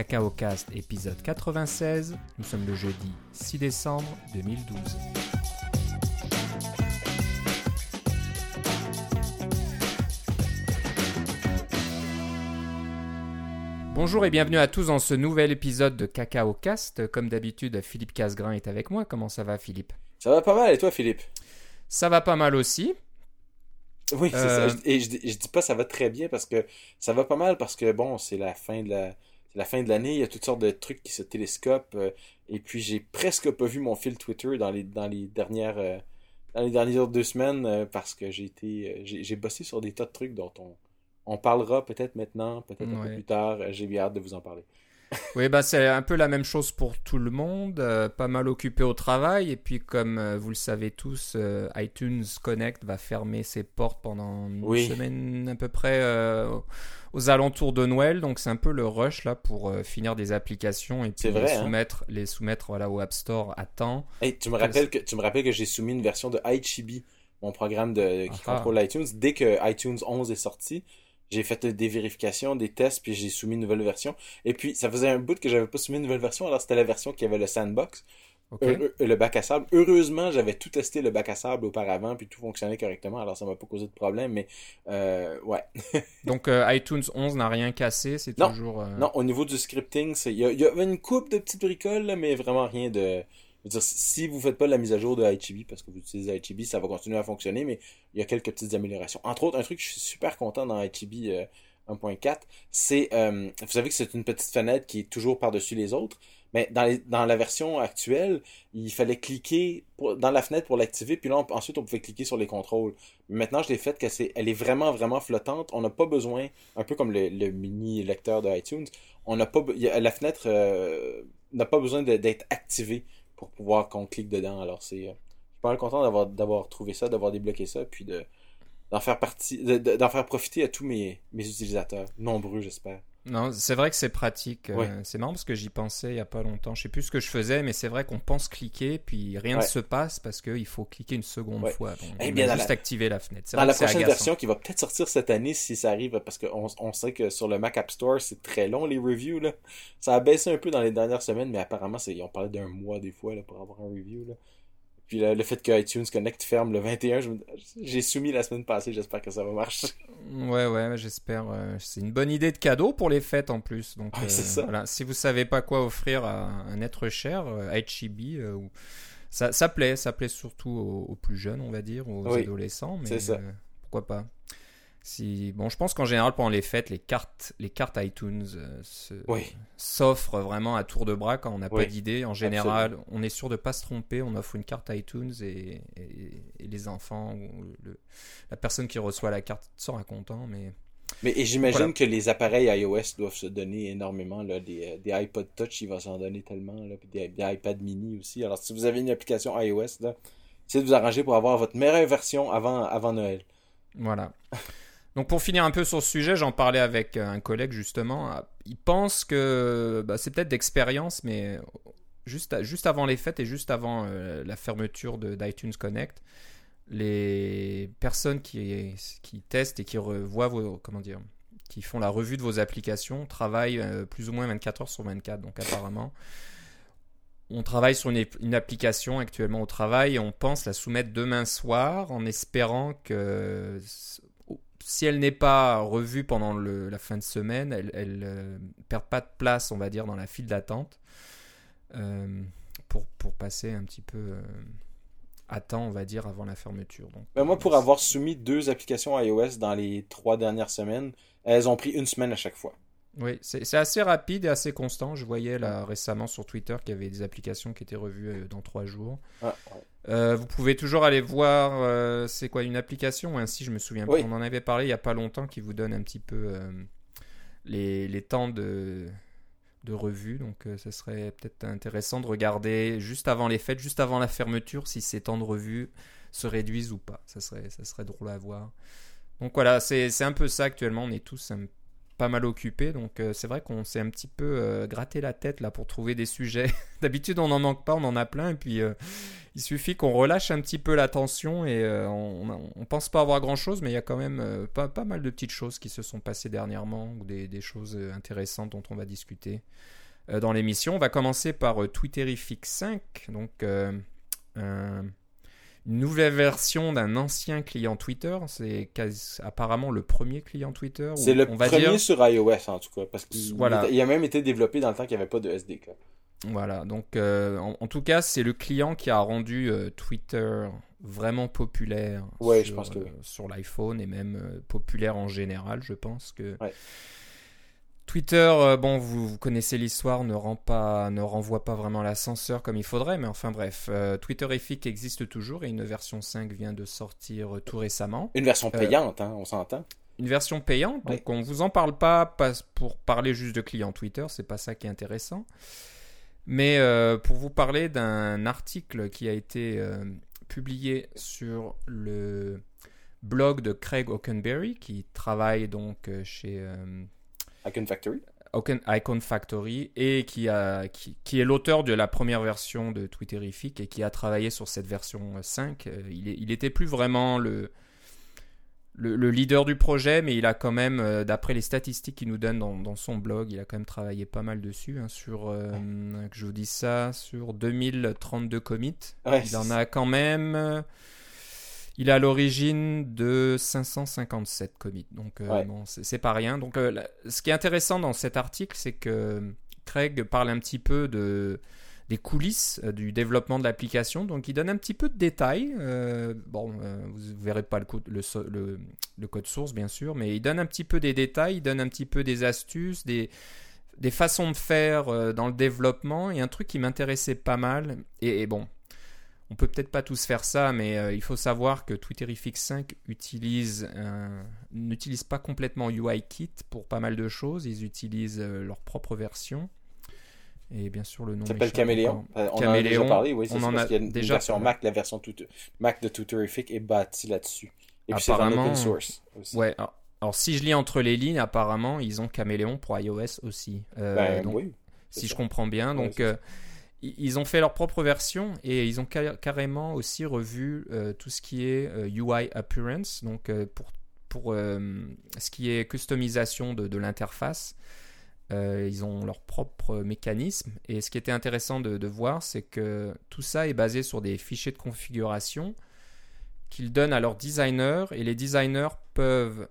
Cacao Cast épisode 96. Nous sommes le jeudi 6 décembre 2012. Bonjour et bienvenue à tous dans ce nouvel épisode de Cacao Cast. Comme d'habitude, Philippe Casgrain est avec moi. Comment ça va, Philippe? Ça va pas mal, et toi, Philippe? Ça va pas mal aussi. Oui, c'est Euh, ça. Et je, je dis pas ça va très bien parce que ça va pas mal parce que bon, c'est la fin de la, c'est la fin de l'année. Il y a toutes sortes de trucs qui se télescopent. euh, et puis j'ai presque pas vu mon fil Twitter dans les dans les dernières euh, dans les dernières deux semaines euh, parce que j'ai été j'ai bossé sur des tas de trucs dont on on parlera peut-être maintenant, peut-être un peu plus tard. J'ai bien hâte de vous en parler. Oui, bah c'est un peu la même chose pour tout le monde, euh, pas mal occupé au travail, et puis comme euh, vous le savez tous, euh, iTunes Connect va fermer ses portes pendant une Oui. semaine à peu près aux alentours de Noël, donc c'est un peu le rush là pour finir des applications et puis vrai, les hein. soumettre, les soumettre voilà, au App Store à temps. Hey, tu me rappelles que tu me rappelles que j'ai soumis une version de iChibi, mon programme de qui Ah. contrôle iTunes, dès que iTunes 11 est sorti. J'ai fait des vérifications, des tests, puis j'ai soumis une nouvelle version. Et puis, ça faisait un bout que j'avais pas soumis une nouvelle version, alors c'était la version qui avait le sandbox, Ok. euh, le bac à sable. Heureusement, j'avais tout testé le bac à sable auparavant, puis tout fonctionnait correctement, alors ça m'a pas causé de problème, mais euh, ouais. Donc euh, iTunes 11 n'a rien cassé, c'est toujours. euh, Non, au niveau du scripting, il y, y avait une coupe de petites bricoles, là, mais vraiment rien de... Je veux dire, si vous faites pas la mise à jour de iChibi, parce que vous utilisez iChibi, ça va continuer à fonctionner, mais il y a quelques petites améliorations. Entre autres, un truc que je suis super content dans iChibi euh, 1.4, c'est... euh, vous savez que c'est une petite fenêtre qui est toujours par-dessus les autres, mais dans, les- dans la version actuelle, il fallait cliquer dans la fenêtre pour l'activer, puis là, ensuite, on pouvait cliquer sur les contrôles. Maintenant, je l'ai fait que c'est, elle est vraiment, vraiment flottante. On n'a pas besoin, un peu comme le, le mini lecteur de iTunes, on n'a pas, la fenêtre euh, n'a pas besoin de- d'être activée pour pouvoir qu'on clique dedans. Alors, c'est, euh, je suis pas mal content d'avoir, d'avoir trouvé ça, d'avoir débloqué ça, puis de, d'en faire partie, de- de- d'en faire profiter à tous mes utilisateurs, nombreux, j'espère. Non, c'est vrai que c'est pratique. euh, Ouais. C'est marrant parce que j'y pensais il y a pas longtemps. Je sais plus ce que je faisais, mais c'est vrai qu'on pense cliquer, puis rien ne Ouais. se passe parce qu'il faut cliquer une seconde Ouais. fois. Eh on a juste la- activé la fenêtre. Dans la prochaine agaçant. version qui va peut-être sortir cette année si ça arrive, parce qu'on on sait que sur le Mac App Store, c'est très long les reviews. Là. Ça a baissé un peu dans les dernières semaines, mais apparemment, ont parlé d'un mois des fois là, pour avoir un review. Là. Puis le fait que iTunes Connect ferme le 21, je me- j'ai soumis la semaine passée, j'espère que ça va marcher. Ouais, ouais, j'espère. euh, c'est une bonne idée de cadeau pour les fêtes en plus. Donc, Ouais, c'est ça. Voilà. Si vous savez pas quoi offrir à un être cher, euh, Ichibi, euh, ou- ça, ça plaît, ça plaît surtout aux, aux plus jeunes, on va dire, aux Oui, adolescents. Mais c'est ça. euh, pourquoi pas si, bon, je pense qu'en général, pendant les fêtes, les cartes, les cartes iTunes euh, Oui. s'offrent vraiment à tour de bras quand on n'a pas d'idée. En général, on est sûr de pas se tromper. On offre une carte iTunes et, et- et les enfants ou le- la personne qui reçoit la carte sera content. Mais Mais j'imagine Voilà. que les appareils iOS doivent se donner énormément. Là, des, euh, des iPod Touch, il va s'en donner tellement. Là, puis des, des iPad mini aussi. Alors, si vous avez une application iOS, là, essayez de vous arranger pour avoir votre meilleure version avant, avant Noël. Voilà. Donc pour finir un peu sur ce sujet, j'en parlais avec euh, un collègue justement. Il pense que bah, c'est peut-être d'expérience, mais juste, juste avant les fêtes et juste avant euh, la fermeture d'iTunes Connect, les personnes qui, qui testent et qui revoient vos, comment dire, qui font la revue de vos applications travaillent euh, plus ou moins 24 heures sur 24. Donc apparemment, on travaille sur une, une application actuellement au travail et on pense la soumettre demain soir en espérant que si elle n'est pas revue pendant le- la fin de semaine, elle, elle euh, perd pas de place, on va dire, dans la file d'attente euh, pour, pour passer un petit peu euh, à temps, on va dire, avant la fermeture. Donc, Ben, moi, pour avoir soumis deux applications iOS dans les trois dernières semaines, elles ont pris une semaine à chaque fois. Oui, c'est assez rapide et assez constant. Je voyais là récemment sur Twitter qu'il y avait des applications qui étaient revues euh, dans trois jours. Ah, ouais. Euh, vous pouvez toujours aller voir, euh, c'est quoi une application un site, je me souviens Oui. On en avait parlé il y a pas longtemps qui vous donne un petit peu euh, les, les temps de, de revue. Donc ce serait peut-être intéressant de regarder juste avant les fêtes, juste avant la fermeture, si ces temps de revue se réduisent ou pas. Ça serait, ça serait drôle à voir. Donc voilà, c'est c'est un peu ça actuellement. On est tous un pas mal occupé, donc c'est vrai qu'on s'est un petit peu gratté la tête là pour trouver des sujets. D'habitude, on n'en manque pas, on en a plein, et puis il suffit qu'on relâche un petit peu la tension et on, pense pas avoir grand chose, mais il y a quand même pas, pas mal de petites choses qui se sont passées dernièrement ou des, des choses intéressantes dont on va discuter dans l'émission. On va commencer par Twitterific 5, donc une nouvelle version d'un ancien client Twitter. C'est apparemment le premier client Twitter. C'est le premier sur iOS en tout cas, parce qu'il voilà. a même été développé dans le temps qu'il n'y avait pas de SDK. Voilà, donc euh, en, tout cas, c'est le client qui a rendu euh, Twitter vraiment populaire ouais, sur, je pense que euh, sur l'iPhone et même populaire en général. Je pense que Twitter, euh, bon, vous, connaissez l'histoire, ne, rend pas, ne renvoie pas vraiment l'ascenseur comme il faudrait, mais enfin bref, euh, Twitterific existe toujours et une version 5 vient de sortir euh, tout récemment. Une version payante, hein, on s'entend. Une version payante, donc on vous en parle pas, pour parler juste de clients Twitter, c'est pas ça qui est intéressant, mais pour vous parler d'un article qui a été publié sur le blog de Craig Oakenberry, qui travaille donc chez Icon Factory. Icon Factory et qui, a, qui, est l'auteur de la première version de Twitterific et qui a travaillé sur cette version 5. Euh, il, il était plus vraiment le, le, leader du projet, mais il a quand même, euh, d'après les statistiques qu'il nous donne dans, son blog, il a quand même travaillé pas mal dessus. Hein, sur, euh, que je vous dis ça, sur 2032 commits. il en a quand même. Il est à l'origine de 557 commits, donc euh, c'est pas rien. Donc, euh, ce qui est intéressant dans cet article, c'est que Craig parle un petit peu de des coulisses euh, du développement de l'application. Donc, il donne un petit peu de détails. bon, vous ne verrez pas le code, le, le, code source, bien sûr, mais il donne un petit peu des détails, il donne un petit peu des astuces, des, des façons de faire dans le développement. Et un truc qui m'intéressait pas mal, et bon, on peut peut-être pas tous faire ça, mais euh, il faut savoir que Twitterific 5 utilise n'utilise pas complètement UIKit pour pas mal de choses. Ils utilisent euh, leur propre version. Et bien sûr, le nom s'appelle Caméléon. Euh, on en a déjà parlé, oui, on en a, une déjà version Mac, la version Mac de Twitterific est bâtie là-dessus. Et puis c'est en open source aussi. Ouais, alors, si je lis entre les lignes, apparemment, ils ont Caméléon pour iOS aussi. ben, oui, si je comprends bien. donc, ils ont fait leur propre version et ils ont carrément aussi revu euh, tout ce qui est UI euh, appearance, donc euh, pour, pour ce qui est customisation de, l'interface. ils ont leur propre mécanisme et ce qui était intéressant de, voir, c'est que tout ça est basé sur des fichiers de configuration qu'ils donnent à leurs designers et les designers peuvent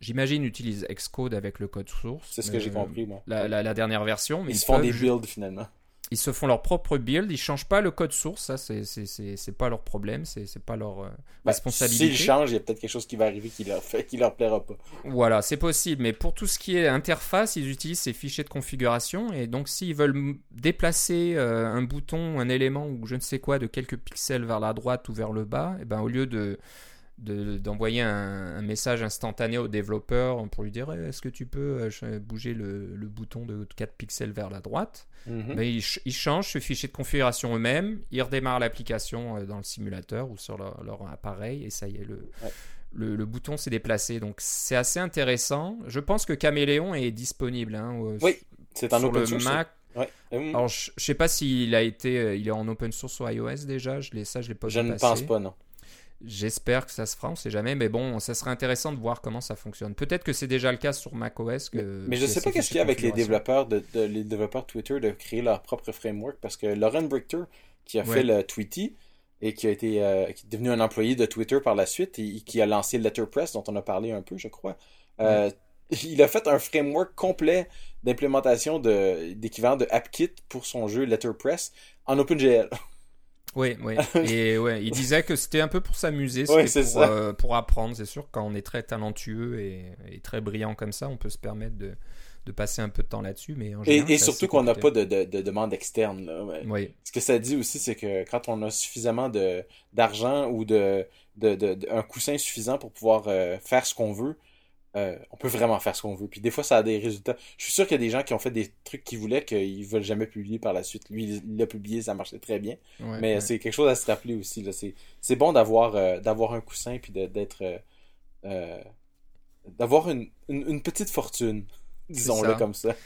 J'imagine utilisent Xcode avec le code source. C'est ce que j'ai compris, moi. La, dernière version. Mais ils, se font des builds finalement ils se font leur propre build, ils changent pas le code source, ça c'est pas leur problème, c'est pas leur euh, bah, responsabilité. S'ils changent, il y a peut-être quelque chose qui va arriver qui leur fait, qui leur plaira pas. Voilà, c'est possible, mais pour tout ce qui est interface, ils utilisent ces fichiers de configuration et donc s'ils veulent déplacer euh, un bouton, un élément ou je ne sais quoi de quelques pixels vers la droite ou vers le bas, et eh ben au lieu de d'envoyer un, message instantané au développeur pour lui dire est-ce que tu peux euh, bouger le, bouton de 4 pixels vers la droite ben, ils, changent ce fichier de configuration eux-mêmes, ils redémarrent l'application euh, dans le simulateur ou sur leur, appareil et ça y est, le, le, bouton s'est déplacé. Donc c'est assez intéressant. Je pense que Caméléon est disponible. Hein, oui, c'est un open source. Mac. Alors je, ne sais pas s'il a été, euh, il est en open source sur iOS déjà. Je ça, je l'ai pas. Je ne pense pas non. J'espère que ça se fera, on sait jamais, mais bon, ça serait intéressant de voir comment ça fonctionne. Peut-être que c'est déjà le cas sur macOS. Que, mais, je sais pas qu'est-ce qu'il y a avec les développeurs de, les développeurs Twitter de créer leur propre framework parce que Lauren Brichter, qui a fait le Tweety et qui a été euh, qui est devenu un employé de Twitter par la suite et, qui a lancé Letterpress dont on a parlé un peu, je crois. Euh, il a fait un framework complet d'implémentation d'équivalent de AppKit pour son jeu Letterpress en OpenGL. Oui, oui. Et ouais, il disait que c'était un peu pour s'amuser, pour, euh, pour, apprendre. C'est sûr, quand on est très talentueux et, très brillant comme ça, on peut se permettre de, de passer un peu de temps là-dessus. Mais et, surtout qu'on n'a pas de, de, de, demande externe. Oui. Ce que ça dit aussi, c'est que quand on a suffisamment d'argent ou de, de, un coussin suffisant pour pouvoir euh, faire ce qu'on veut, euh, on peut vraiment faire ce qu'on veut. Puis des fois, ça a des résultats. Je suis sûr qu'il y a des gens qui ont fait des trucs qu'ils voulaient qu'ils veulent jamais publier par la suite. Lui, il l'a publié, ça marchait très bien. Mais c'est quelque chose à se rappeler aussi. C'est bon d'avoir euh, d'avoir un coussin puis d'être euh, d'avoir une, une, petite fortune, disons-le comme ça.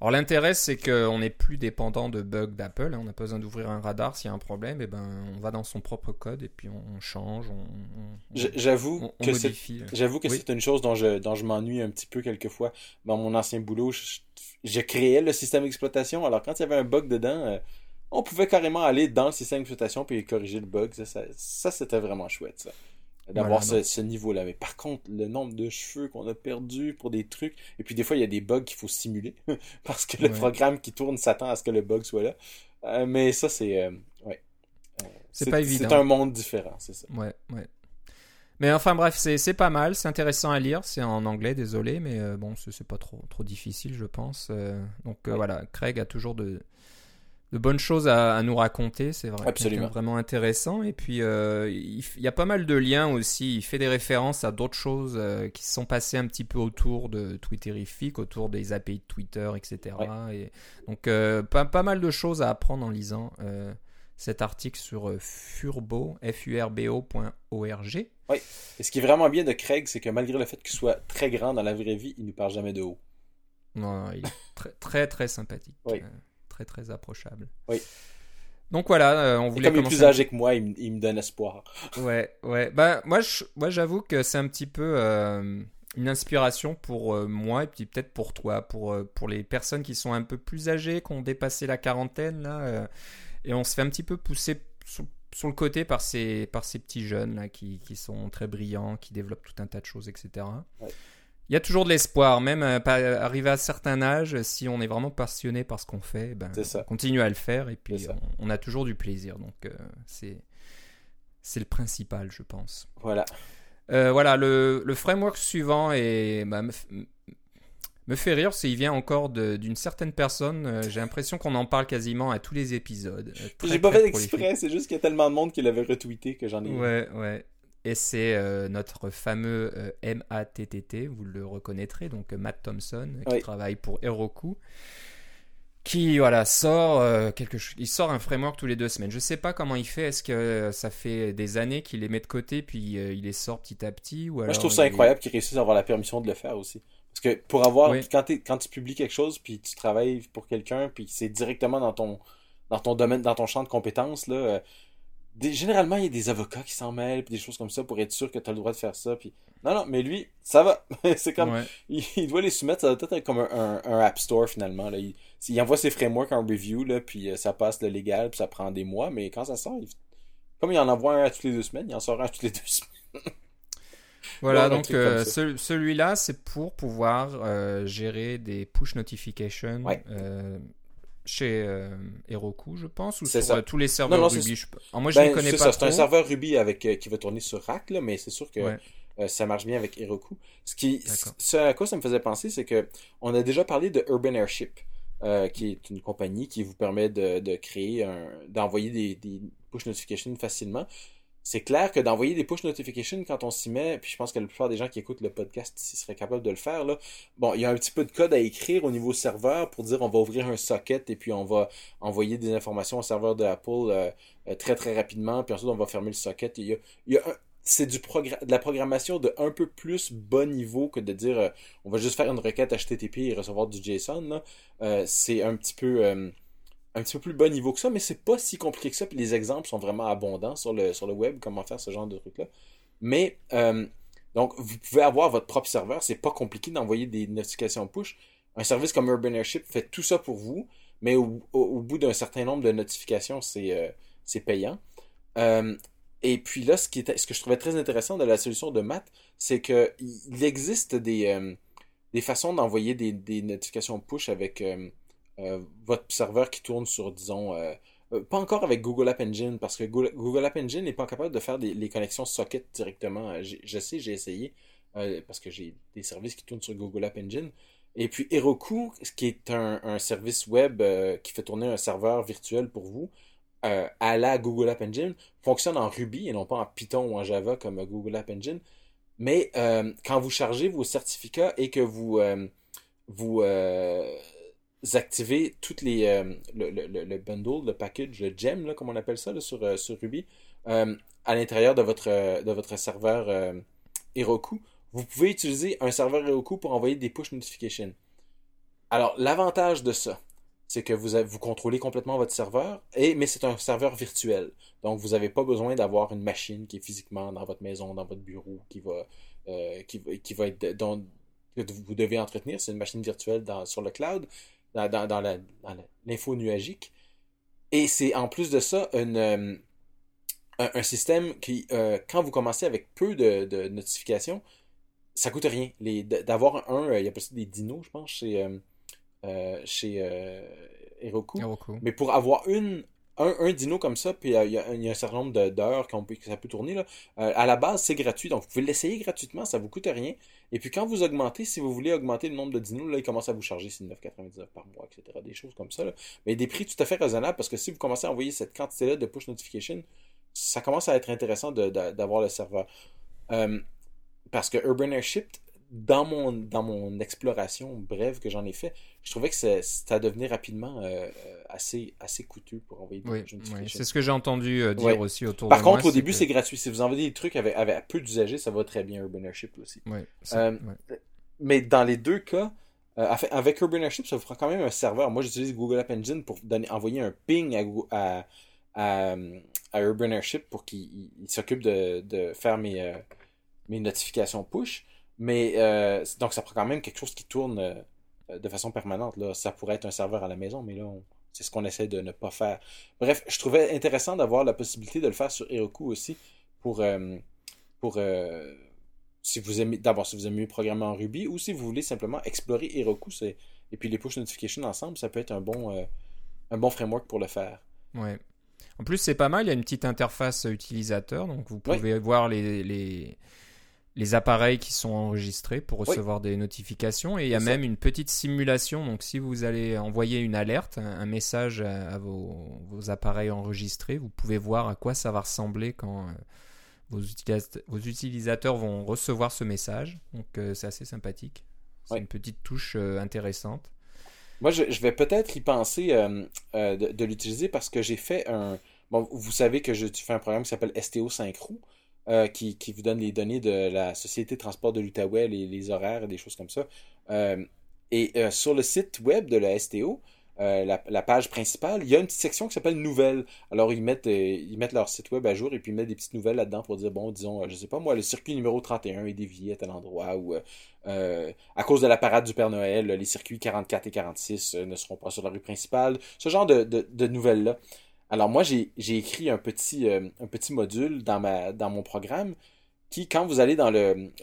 Alors l'intérêt, c'est qu'on n'est plus dépendant de bugs d'Apple. Hein. On n'a pas besoin d'ouvrir un radar s'il y a un problème. Et ben, on va dans son propre code et puis on, change. j'avoue que c'est, j'avoue que c'est une chose dont je, dont je m'ennuie un petit peu quelquefois. Dans mon ancien boulot, je, créais le système d'exploitation. Alors quand il y avait un bug dedans, euh, on pouvait carrément aller dans le système d'exploitation puis corriger le bug. Ça, ça, c'était vraiment chouette. Ça d'avoir ce, niveau-là. Mais par contre, le nombre de cheveux qu'on a perdu pour des trucs, et puis des fois, il y a des bugs qu'il faut simuler, parce que le programme qui tourne s'attend à ce que le bug soit là. Euh, mais ça, c'est... Euh, ouais. Euh, c'est pas évident. C'est un monde différent, c'est ça. Ouais, ouais. Mais enfin bref, c'est pas mal, c'est intéressant à lire, c'est en anglais, désolé, mais bon, c'est pas trop, trop difficile, je pense. donc voilà, Craig a toujours de, de bonnes choses à, nous raconter, c'est vrai. Absolument. Vraiment intéressant. Et puis, euh, il, y a pas mal de liens aussi. Il fait des références à d'autres choses euh, qui se sont passées un petit peu autour de Twitterific, autour des API de Twitter, etc. Et donc, euh, pas, pas, mal de choses à apprendre en lisant cet article sur furbo, furbo.org. Oui. Et ce qui est vraiment bien de Craig, c'est que malgré le fait qu'il soit très grand dans la vraie vie, il ne parle jamais de haut. Non, il est très, très, très sympathique. Oui très approchable. Oui. Donc voilà, euh, on voulait. comme il est plus âgé que moi, il, me donne espoir. Ouais, ouais. Bah moi, moi, j'avoue que c'est un petit peu euh, une inspiration pour euh, moi et puis peut-être pour toi, pour pour les personnes qui sont un peu plus âgées, qui ont dépassé la quarantaine là, et on se fait un petit peu pousser sur, le côté par ces par ces petits jeunes là qui, qui sont très brillants, qui développent tout un tas de choses, etc. Ouais il y a toujours de l'espoir, même euh, arrivé à un certain âge, si on est vraiment passionné par ce qu'on fait, ben, on continue à le faire et puis on, a toujours du plaisir. Donc euh, c'est c'est le principal, je pense. Voilà. Euh, voilà, le, le, framework suivant est, bah, me, fait rire, c'est il vient encore d'une certaine personne. J'ai l'impression qu'on en parle quasiment à tous les épisodes. J'ai pas fait exprès, c'est juste qu'il y a tellement de monde qui l'avait retweeté que j'en ai. Ouais, ouais. Et c'est euh, notre fameux euh, MATTT, vous le reconnaîtrez, donc Matt Thompson, qui travaille pour Heroku, qui voilà sort quelque chose. Il sort un framework tous les deux semaines. Je sais pas comment il fait. Est-ce que ça fait des années qu'il les met de côté puis il les sort petit à petit ou Moi, je trouve ça incroyable qu'il réussisse à avoir la permission de le faire aussi. Parce que pour avoir, quand, quand, tu publies quelque chose, puis tu travailles pour quelqu'un, puis c'est directement dans ton, dans ton domaine, dans ton champ de compétences, là, généralement, il y a des avocats qui s'en mêlent, puis des choses comme ça pour être sûr que tu as le droit de faire ça. Puis... Non, non, mais lui, ça va. c'est comme. Il, doit les soumettre, ça doit peut-être être comme un, un, App Store finalement. Là. Il, envoie ses frameworks en review, là, puis euh, ça passe le légal, puis ça prend des mois, mais quand ça sort, comme il en envoie un à toutes les deux semaines, il en sort un à toutes les deux semaines. Voilà, donc euh, celui-là, c'est pour pouvoir euh, gérer des push notifications chez euh, Heroku, je pense, ou sur euh, tous les serveurs Ruby. Je... moi, je ne ben, connais pas. C'est un serveur Ruby avec euh, qui va tourner sur Rack, là, mais c'est sûr que ça marche bien avec Heroku. Ce qui, ce à quoi ça me faisait penser, c'est que on a déjà parlé de Urban Airship, qui est une compagnie qui vous permet de, de créer, d'envoyer des, des push notifications facilement c'est clair que d'envoyer des push notifications quand on s'y met, puis je pense que la plupart des gens qui écoutent le podcast seraient capables de le faire, là. Bon, il y a un petit peu de code à écrire au niveau serveur pour dire on va ouvrir un socket et puis on va envoyer des informations au serveur de Apple euh, euh, très très rapidement, puis ensuite on va fermer le socket. c'est du de la programmation de un peu plus bas niveau que de dire euh, on va juste faire une requête HTTP et recevoir du JSON. c'est un petit peu un petit peu plus bas niveau que ça, mais c'est pas si compliqué que ça. Les exemples sont vraiment abondants sur le, sur le web, comment faire ce genre de truc-là. Mais, euh, donc, vous pouvez avoir votre propre serveur. C'est pas compliqué d'envoyer des notifications push. Un service comme Urban Airship fait tout ça pour vous, mais au, bout d'un certain nombre de notifications, c'est euh, payant. Euh, et puis là, ce, qui ce que je trouvais très intéressant de la solution de Matt, c'est qu'il existe des, des façons d'envoyer des, des, notifications push avec votre serveur qui tourne sur, disons, euh, euh, pas encore avec Google App Engine, parce que Google, App Engine n'est pas capable de faire les connexions socket directement. Je sais, j'ai essayé, parce que j'ai des services qui tournent sur Google App Engine. Et puis Heroku, qui est un, service web qui fait tourner un serveur virtuel pour vous, à la Google App Engine, fonctionne en Ruby et non pas en Python ou en Java comme Google App Engine. Mais quand vous chargez vos certificats et que vous, vous activez toutes les euh, le, le, le, bundle, le package, le gem, comme on appelle ça sur, euh, sur Ruby, euh, à l'intérieur de votre, serveur Heroku, vous pouvez utiliser un serveur Heroku pour envoyer des push notifications. Alors, l'avantage de ça, c'est que vous, contrôlez complètement votre serveur, et, mais c'est un serveur virtuel. Donc, vous n'avez pas besoin d'avoir une machine qui est physiquement dans votre maison, dans votre bureau, qui va, qui, être, dont, que vous devez entretenir. C'est une machine virtuelle sur le cloud, dans, dans, dans l'info nuagique. Et c'est en plus de ça une, euh, un, système qui, euh, quand vous commencez avec peu de, de notifications, ça coûte rien. D'avoir un, il y a pas des dinos, je pense, chez, euh, chez Heroku. Mais pour avoir une, un, dino comme ça, puis il y, a, un certain nombre d'heures que ça peut tourner. Là. à la base, c'est gratuit, donc vous pouvez l'essayer gratuitement, ça vous coûte rien. Et puis quand vous augmentez, si vous voulez augmenter le nombre de dinos, là, il commence à vous charger 9,99 par mois, etc. Des choses comme ça. Mais des prix tout à fait raisonnables parce que si vous commencez à envoyer cette quantité-là de push notification, ça commence à être intéressant d'avoir le serveur. Euh, parce que Urban Airship, dans mon, dans mon exploration brève que j'en ai fait, je trouvais que ça devenait rapidement euh, assez, assez coûteux pour envoyer des oui, oui. C'est ce que j'ai entendu euh, dire aussi autour Par de contre, au début, c'est gratuit. Si vous envoyez des trucs avec, avec peu d'usagers, ça va très bien Urban Airship aussi. mais dans les deux cas, avec Urban Airship, ça vous fera quand même un serveur. Moi, j'utilise Google App Engine pour donner, envoyer un ping à, à, à Urban Airship pour qu'il s'occupe de, de, faire mes, euh, mes notifications push. Mais euh, donc ça prend quand même quelque chose qui tourne euh, de façon permanente. Là. Ça pourrait être un serveur à la maison, mais là, c'est ce qu'on essaie de ne pas faire. Bref, je trouvais intéressant d'avoir la possibilité de le faire sur Heroku aussi pour, pour si vous aimez d'abord si vous aimez programmer en Ruby ou si vous voulez simplement explorer Heroku et puis les push notifications ensemble, ça peut être un bon, un bon framework pour le faire. Ouais. En plus, c'est pas mal, il y a une petite interface utilisateur, donc vous pouvez voir les, les, les, appareils qui sont enregistrés pour recevoir des notifications. Et il y a même une petite simulation, donc si vous allez envoyer une alerte, un, message à, vos, vos, appareils enregistrés, vous pouvez voir à quoi ça va ressembler quand euh, vos, utilisateurs, vos utilisateurs vont recevoir ce message. Donc euh, c'est assez sympathique. C'est une petite touche euh, intéressante. Moi, je, vais peut-être y penser de, l'utiliser parce que j'ai fait un. Bon, vous savez que je fais un programme qui s'appelle STO Synchro, euh, qui, vous donne les données de la Société de transport de l'Outaouais, les, les, horaires des choses comme ça. et sur le site web de la STO, euh, la, page principale, il y a une petite section qui s'appelle Nouvelles. Alors, ils mettent, euh, ils mettent leur site web à jour et puis ils mettent des petites nouvelles là-dedans pour dire, bon, disons, euh, je sais pas moi, le circuit numéro 31 est dévié à tel endroit ou à cause de la parade du Père Noël, les circuits 44 et 46 ne seront pas sur la rue principale. Ce genre de, nouvelles-là. Alors, moi, j'ai écrit un petit, petit module dans, mon programme qui, quand vous allez dans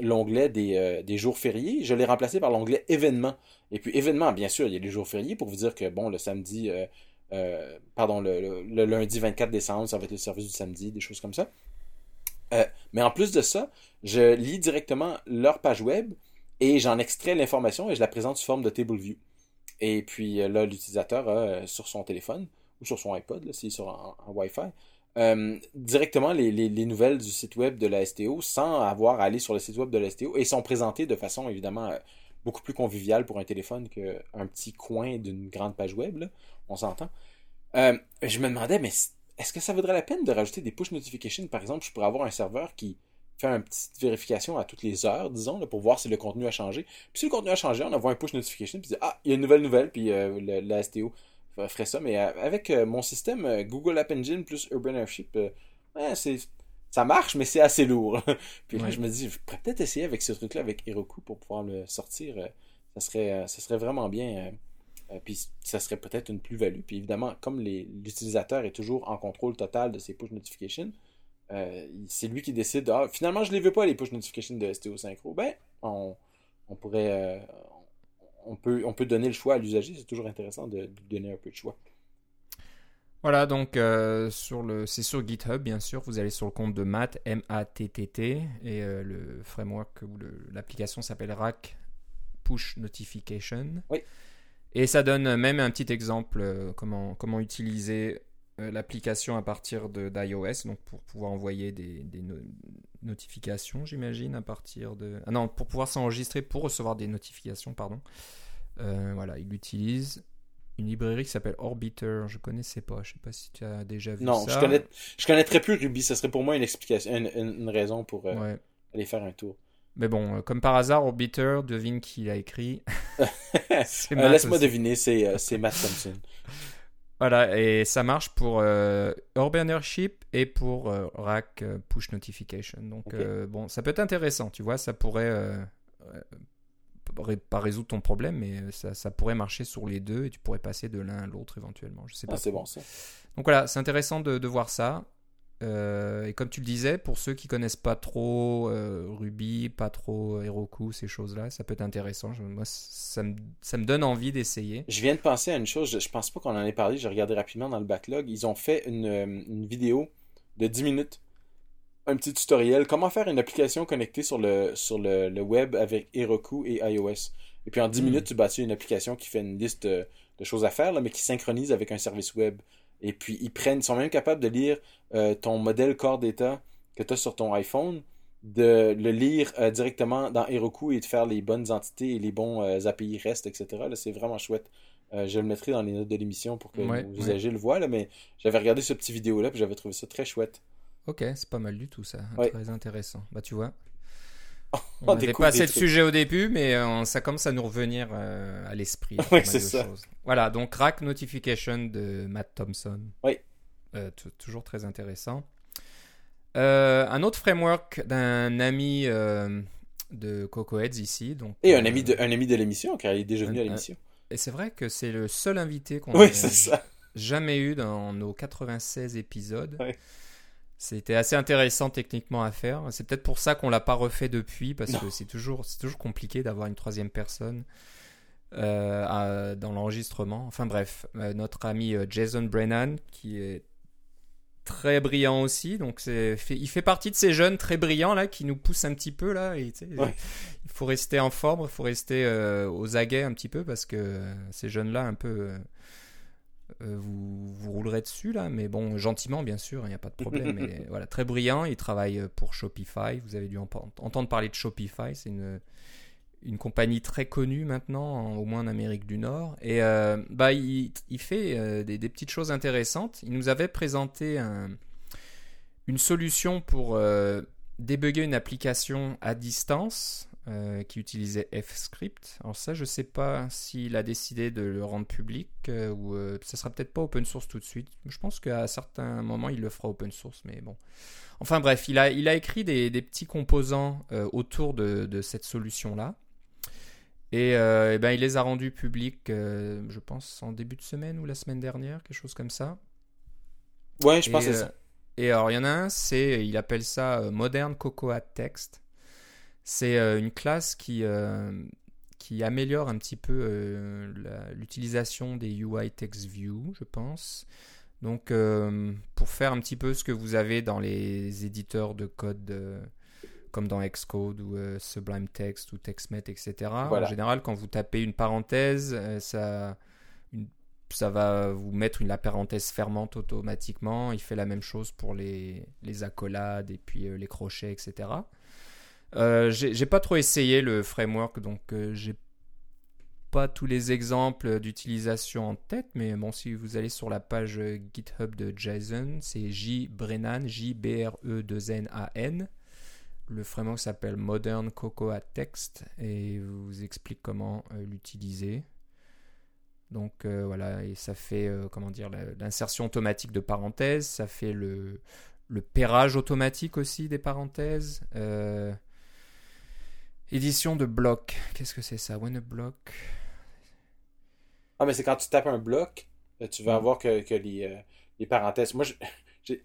l'onglet des, des jours fériés, je l'ai remplacé par l'onglet événements. Et puis, événement, bien sûr, il y a les jours fériés pour vous dire que, bon, le samedi, euh, euh, pardon, le, lundi 24 décembre, ça va être le service du samedi, des choses comme ça. Euh, mais en plus de ça, je lis directement leur page web et j'en extrais l'information et je la présente sous forme de table view. Et puis là, l'utilisateur sur son téléphone sur son iPod, s'il est sur en, Wi-Fi, directement les, les, nouvelles du site web de la STO sans avoir à aller sur le site web de la STO et sont présentées de façon évidemment beaucoup plus convivial pour un téléphone qu'un petit coin d'une grande page web, on s'entend. Euh, je me demandais, mais est-ce que ça vaudrait la peine de rajouter des push notifications? Par exemple, je pourrais avoir un serveur qui fait une petite vérification à toutes les heures, disons, pour voir si le contenu a changé. Puis si le contenu a changé, on envoie un push notification, puis dit Ah, il y a une nouvelle nouvelle, puis euh, la STO ferait ça. Mais euh, avec mon système Google App Engine plus Urban Airship, c'est ça marche, mais c'est assez lourd. Puis là, je me dis, je pourrais peut-être essayer avec ce truc-là, avec Heroku, pour pouvoir le sortir. Euh, ça serait, euh, ça serait vraiment bien. Euh, puis ça serait peut-être une plus-value. Puis évidemment, comme l'utilisateur est toujours en contrôle total de ses push notifications, c'est lui qui décide, ah, finalement, je ne les veux pas, les push notifications de STO Synchro. Ben, on, pourrait. On, peut, on peut donner le choix à l'usager. C'est toujours intéressant de, de donner un peu de choix. Voilà, donc euh, sur le, c'est sur GitHub, bien sûr. Vous allez sur le compte de Matt, M-A-T-T-T, et euh, le framework ou l'application s'appelle Rack Push Notification. Oui. Et ça donne même un petit exemple euh, comment, comment utiliser l'application à partir d'iOS, donc pour pouvoir envoyer des, des notifications, j'imagine, à partir de. Ah non, pour pouvoir s'enregistrer pour recevoir des notifications, pardon. voilà, il utilise une librairie qui s'appelle Orbiter. Je connaissais pas. Je sais pas si tu as déjà vu ça. Non, je connais, je connaîtrais plus Ruby. Ça serait pour moi une explication, une, raison pour euh, aller faire un tour. Mais bon, euh, comme par hasard, Orbiter, devine qui l'a écrit. Laisse-moi deviner, c'est euh, c'est Matt Thompson. Voilà, et ça marche pour euh, Urban Airship et pour euh, Rack euh, Push Notification. Donc, euh, bon, ça peut être intéressant, tu vois, ça pourrait pas résoudre ton problème, mais ça, ça pourrait marcher sur les deux et tu pourrais passer de l'un à l'autre éventuellement. Je sais pas. Ah, c'est trop. bon ça. Donc voilà, c'est intéressant de, de voir ça. Euh, et comme tu le disais, pour ceux qui connaissent pas trop euh, Ruby, pas trop Heroku, ces choses-là, ça peut être intéressant. Je- moi, ça me, ça me donne envie d'essayer. Je viens de penser à une chose, je, je pense pas qu'on en ait parlé, j'ai regardé rapidement dans le backlog. Ils ont fait une, euh, une vidéo de 10 minutes, un petit tutoriel, comment faire une application connectée sur le, sur le, le web avec Heroku et iOS. Et puis en 10 Hmm. minutes, tu bâtis une application qui fait une liste de, de choses à faire, là, mais qui synchronise avec un service web. Et puis ils prennent, ils sont même capables de lire euh, ton modèle Core Data que tu as sur ton iPhone, de le lire euh, directement dans Heroku et de faire les bonnes entités et les bons euh, API REST, etc. C'est vraiment chouette. Je le mettrai dans les notes de l'émission pour que Ouais, nos ouais. usagers le voient, là, mais j'avais regardé ce petit vidéo-là et j'avais trouvé ça très chouette. Ok, c'est pas mal du tout ça. Ouais. Très intéressant. Bah tu vois. On On n'avait découvre pas assez de sujets au début, mais euh, ça commence à nous revenir euh, à l'esprit. c'est ça. choses. Voilà, donc Rack Notification de Matt Thompson. Oui. Euh, toujours très intéressant. Euh, un autre framework d'un ami de Cocoheads ici. Donc, Et un ami de, un ami de l'émission, car il est déjà venu à l'émission. Et c'est vrai que c'est le seul invité qu'on Oui, ça. jamais eu dans nos 96 épisodes. Ouais. C'était assez intéressant techniquement à faire. C'est peut-être pour ça qu'on l'a pas refait depuis, parce Non. que c'est toujours, c'est toujours compliqué d'avoir une troisième personne euh, à- dans l'enregistrement. Enfin bref, euh, notre ami euh, Jason Brennan, qui est très brillant aussi, donc c'est, fait- il fait partie de ces jeunes très brillants là qui nous poussent un petit peu là. Et, Ouais. Il faut rester en forme, il faut rester euh, aux aguets un petit peu parce que ces jeunes là un peu euh, vous, vous roulerez dessus là, mais bon, gentiment bien sûr, il n'y a pas de problème. mais voilà, très brillant, il travaille euh, pour Shopify. Vous avez dû en- entendre parler de Shopify, c'est une, une compagnie très connue maintenant, en- au moins en Amérique du Nord. Et euh, bah, il, il fait euh, des, des petites choses intéressantes. Il nous avait présenté un- une solution pour débugger une application à distance euh, qui utilisait F-Script. Alors ça, je sais pas s'il a décidé de le rendre public euh, ou euh, ça sera peut-être pas open source tout de suite. Je pense qu'à certains moments, il le fera open source, mais bon. Enfin bref, il a, il a écrit des, des petits composants euh, autour de, de cette solution-là. Et, ben, il les a rendus publics, je pense, en début de semaine ou la semaine dernière, quelque chose comme ça. Ouais, je pense que c'est ça. Et alors, il y en a un, c'est, il appelle ça Modern Cocoa Text. C'est euh, une classe qui, euh, qui améliore un petit peu euh, l'utilisation des UI Text View, je pense. Donc, euh, pour faire un petit peu ce que vous avez dans les éditeurs de code euh, comme dans Xcode ou euh, Sublime Text ou TextMate, etc. Voilà. En général, quand vous tapez une parenthèse, ça, une- ça va vous mettre une, la parenthèse fermante automatiquement. Il fait la même chose pour les, les accolades et puis les crochets, etc. Euh, j'ai pas trop essayé le framework, donc euh, j'ai pas tous les exemples d'utilisation en tête, mais bon, si vous allez sur la page euh, GitHub de Jason, c'est J Brennan, E J-B-R-E-2-N-A-N. Le framework s'appelle Modern Cocoa Text et vous explique comment l'utiliser. Donc voilà, et ça fait comment dire l'insertion automatique de parenthèses, ça fait le, le pairage automatique aussi des parenthèses. Édition de bloc, qu'est-ce que c'est ça? When a block Ah, mais c'est quand tu tapes un bloc, euh, tu vas Mm. avoir que, que les, euh, les parenthèses. Moi, j'ai-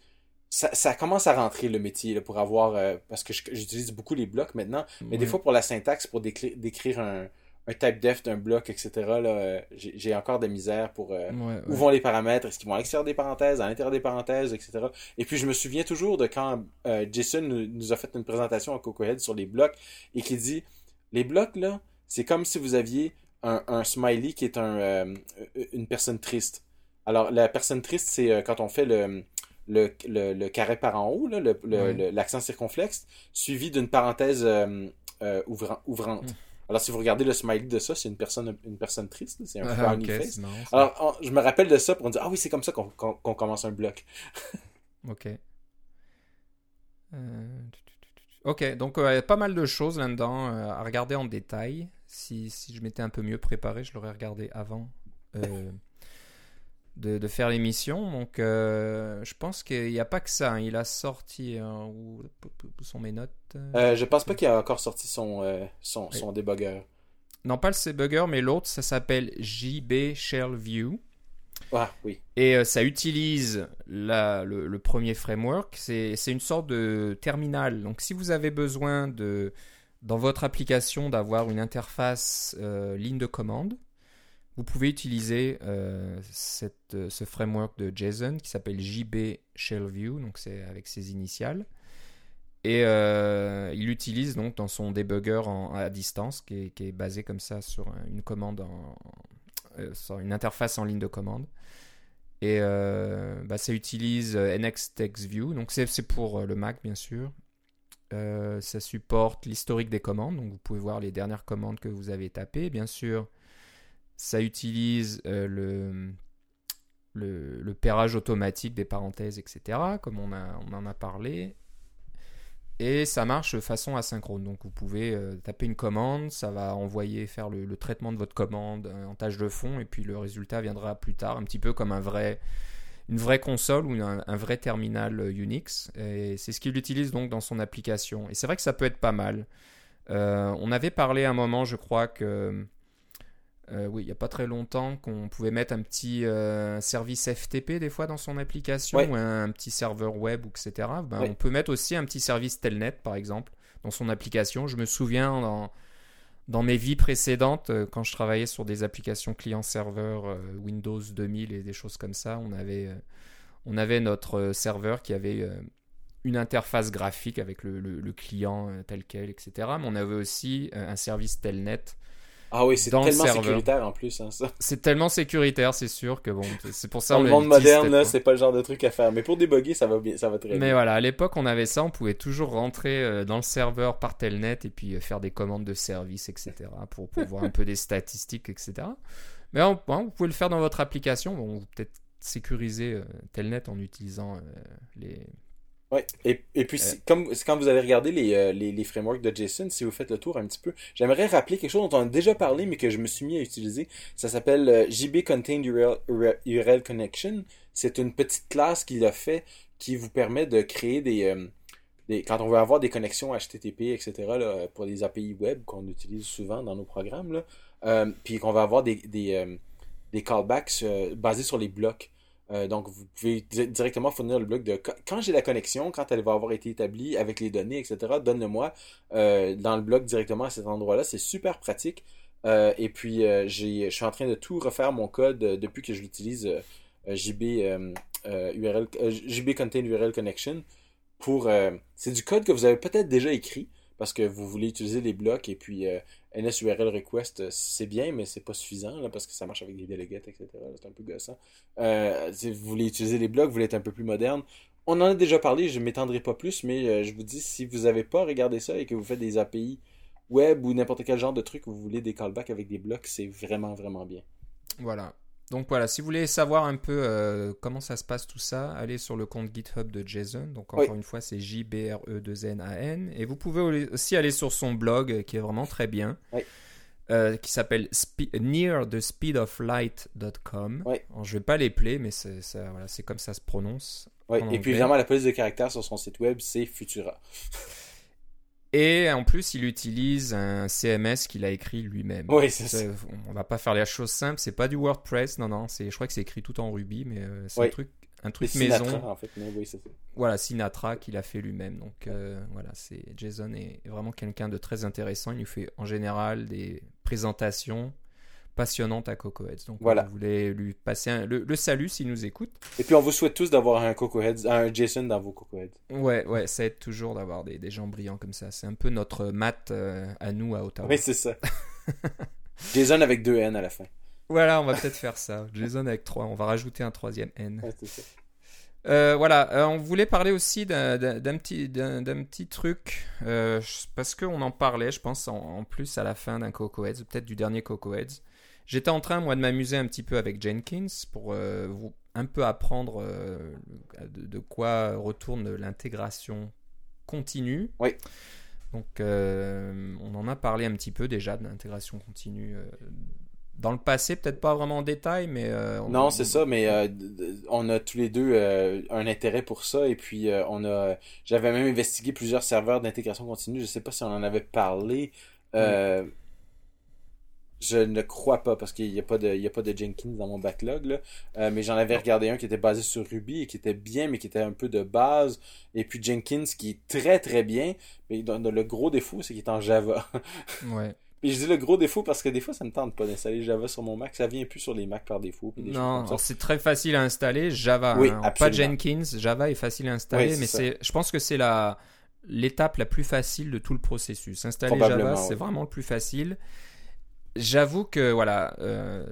ça, ça commence à rentrer le métier là, pour avoir. euh, parce que j'utilise beaucoup les blocs maintenant, mais des fois pour la syntaxe, pour décri- décrire un, un type def d'un bloc, etc., là, euh, j'ai encore de la misère pour. euh, Ouais, Où vont les paramètres? Est-ce qu'ils vont à l'extérieur des parenthèses, à l'intérieur des parenthèses, etc. Et puis je me souviens toujours de quand euh, Jason nous, nous a fait une présentation à Cocohead sur les blocs et qui dit les blocs là, c'est comme si vous aviez un, un smiley qui est un, euh, une personne triste. Alors la personne triste, c'est quand on fait le, le, le, le carré par en haut, là, le- Ouais. l'accent circonflexe, suivi d'une parenthèse ouvran- ouvrante. Alors si vous regardez le smiley de ça, c'est une personne, une personne triste, c'est un Ah, face. Alors, on- je me rappelle de ça pour me dire, ah oui, c'est comme ça qu'on commence un bloc. Ok. Euh, Ok, donc euh, pas mal de choses là-dedans euh, à regarder en détail. Si, si je m'étais un peu mieux préparé, je l'aurais regardé avant de, de faire l'émission. Donc je pense qu'il n'y a pas que ça. hein. Il a sorti. où, où sont mes notes Euh, je pense pas qu'il a encore sorti son, euh, son, son debugger. Non, pas le C-Bugger, mais l'autre, ça s'appelle JB Shell View. Ah, oui. Et euh, ça utilise la- le, le premier framework. C'est une sorte de terminal. Donc, si vous avez besoin de, dans votre application d'avoir une interface euh, ligne de commande, vous pouvez utiliser euh, euh, ce framework de JSON qui s'appelle JB Shell View. Donc, c'est avec ses initiales. Et euh, il l'utilise donc dans son debugger à distance qui est, basé comme ça sur une commande une interface en ligne de commande. Et bah, ça utilise NXTextView, donc c'est pour le Mac bien sûr. Ça supporte l'historique des commandes, donc vous pouvez voir les dernières commandes que vous avez tapées. Bien sûr, ça utilise euh, le, le, pairage automatique des parenthèses, etc., comme on, a, on en a parlé. Et ça marche de façon asynchrone. Donc vous pouvez euh, taper une commande, ça va envoyer faire le, traitement de votre commande euh, en tâche de fond, et puis le résultat viendra plus tard, un petit peu comme un vrai, une vraie console ou un, vrai terminal Unix. Et c'est ce qu'il utilise donc dans son application. Et c'est vrai que ça peut être pas mal. On avait parlé un moment, je crois que euh, oui, il n'y a pas très longtemps qu'on pouvait mettre un petit euh, service FTP des fois dans son application Ouais. ou un, un petit serveur web, etc. Ben, Ouais. On peut mettre aussi un petit service Telnet par exemple dans son application. Je me souviens dans, dans mes vies précédentes, euh, quand je travaillais sur des applications client-serveur Windows 2000 et des choses comme ça, on avait, on avait notre serveur qui avait une interface graphique avec le, le- le client tel quel, etc. Mais on avait aussi un service Telnet Ah oui, c'est tellement sécuritaire en plus, hein, ça. c'est tellement sécutaire, c'est sûr que bon, c'est pour ça Dans on le monde moderne, là, c'est pas le genre de truc à faire. Mais pour débugger, ça va bien, ça va très Mais bien. voilà, à l'époque, on avait ça, on pouvait toujours rentrer euh, dans le serveur par telnet et puis euh, faire des commandes de service, etc. pour, pour voir un peu des statistiques, etc. Mais on- vous pouvez le faire dans votre application. Bon, vous peut-être sécuriser euh, telnet en utilisant euh, les. Ouais. Et, et puis, c'est- comme quand vous allez regarder les, euh, les, les frameworks de JSON, si vous faites le tour un petit peu, j'aimerais rappeler quelque chose dont on a déjà parlé, mais que je me suis mis à utiliser. Ça s'appelle euh, JB Contained URL, URL Connection. C'est une petite classe qu'il a fait qui vous permet de créer des, euh, des- quand on veut avoir des connexions HTTP, etc., là, pour les API web qu'on utilise souvent dans nos programmes, là, euh, puis qu'on va avoir des, des, euh, des callbacks euh, basés sur les blocs. Euh, donc, vous pouvez di- directement fournir le bloc de quand- j'ai la connexion, quand elle va avoir été établie avec les données, etc., donne-le-moi euh, dans le bloc directement à cet endroit-là. C'est super pratique. Euh, et puis, je suis en train de tout refaire mon code depuis que je l'utilise JB, URL, Contain URL Connection. Pour, c'est du code que vous avez peut-être déjà écrit parce que vous voulez utiliser les blocs et puis NSURL request, euh, c'est bien, mais c'est pas suffisant là, parce que ça marche avec des delegates, etc. C'est un peu gossant. Euh, vous voulez utiliser les blocs, vous voulez être un peu plus moderne. On en a déjà parlé, je m'étendrai pas plus, mais euh, je vous dis, si vous n'avez pas regardé ça et que vous faites des API web ou n'importe quel genre de truc vous voulez des callbacks avec des blocs, c'est vraiment, vraiment bien. Voilà. Donc voilà, si vous voulez savoir un peu euh, comment ça se passe tout ça, allez sur le compte GitHub de Jason. Donc encore Oui. une fois, c'est J-B-R-E-2-N-A-N. Et vous pouvez au- aussi aller sur son blog euh, qui est vraiment très bien. Oui. euh, qui s'appelle spe- nearthespeedoflight.com. Oui. Alors, je vais pas les player, mais c'est ça- voilà, c'est comme ça se prononce. Et puis évidemment, la police de caractère sur son site web, c'est Futura. Et en plus, il utilise un CMS qu'il a écrit lui-même. Oui, c'est ça. On va pas faire la chose simple. C'est pas du WordPress, non, non. Je crois que c'est écrit tout en Ruby, mais euh, c'est Oui. un truc, un truc Sinatra, maison. en fait, mais oui, c'est ça. Voilà, Sinatra qu'il a fait lui-même. Donc euh, voilà, c'est Jason est vraiment quelqu'un de très intéressant. Il nous fait en général des présentations passionnantes à Cocoheads. Donc Voilà. vous voulez lui passer un- le, le salut s'il nous écoute. Et puis on vous souhaite tous d'avoir un Coco Heads, un Jason dans vos Coco Heads. Ouais, ouais, ça aide toujours d'avoir des, des gens brillants comme ça. C'est un peu notre maths euh, à nous à Ottawa. Oui, c'est ça. Jason avec deux N à la fin. Voilà, on va peut-être faire ça. Jason avec 3, on va rajouter un troisième N. Ouais, c'est ça. Euh, voilà, euh, on voulait parler aussi d'un petit, petit truc, euh, parce qu'on en parlait, je pense, en, en plus à la fin d'un Cocoheads, peut-être du dernier Cocoheads. J'étais en train, moi, de m'amuser un petit peu avec Jenkins pour euh, vous un peu apprendre euh, de, de quoi retourne l'intégration continue. Oui. Donc, euh, on en a parlé un petit peu déjà de l'intégration continue. dans le passé, peut-être pas vraiment en détail, mais. euh, on- Non, c'est ça, mais euh, on a tous les deux euh, un intérêt pour ça et puis on a j'avais même investigué plusieurs serveurs d'intégration continue, je sais pas si on en avait parlé. Je ne crois pas parce qu'il n'y a pas de il y a pas de Jenkins dans mon backlog là. Euh, mais j'en avais regardé un qui était basé sur Ruby et qui était bien mais qui était un peu de base et puis Jenkins qui est très très bien mais le gros défaut c'est qu'il est en Java. Ouais. Et je dis le gros défaut parce que des fois ça me tente pas d'installer Java sur mon Mac, ça vient plus sur les Macs par défaut puis des Non, c'est très facile à installer. Java, Oui, hein. pas. Jenkins. Java est facile à installer, Oui, mais c'est, je pense que c'est la l'étape la plus facile de tout le processus. Installer Java, c'est vraiment le plus facile. J'avoue que voilà, euh,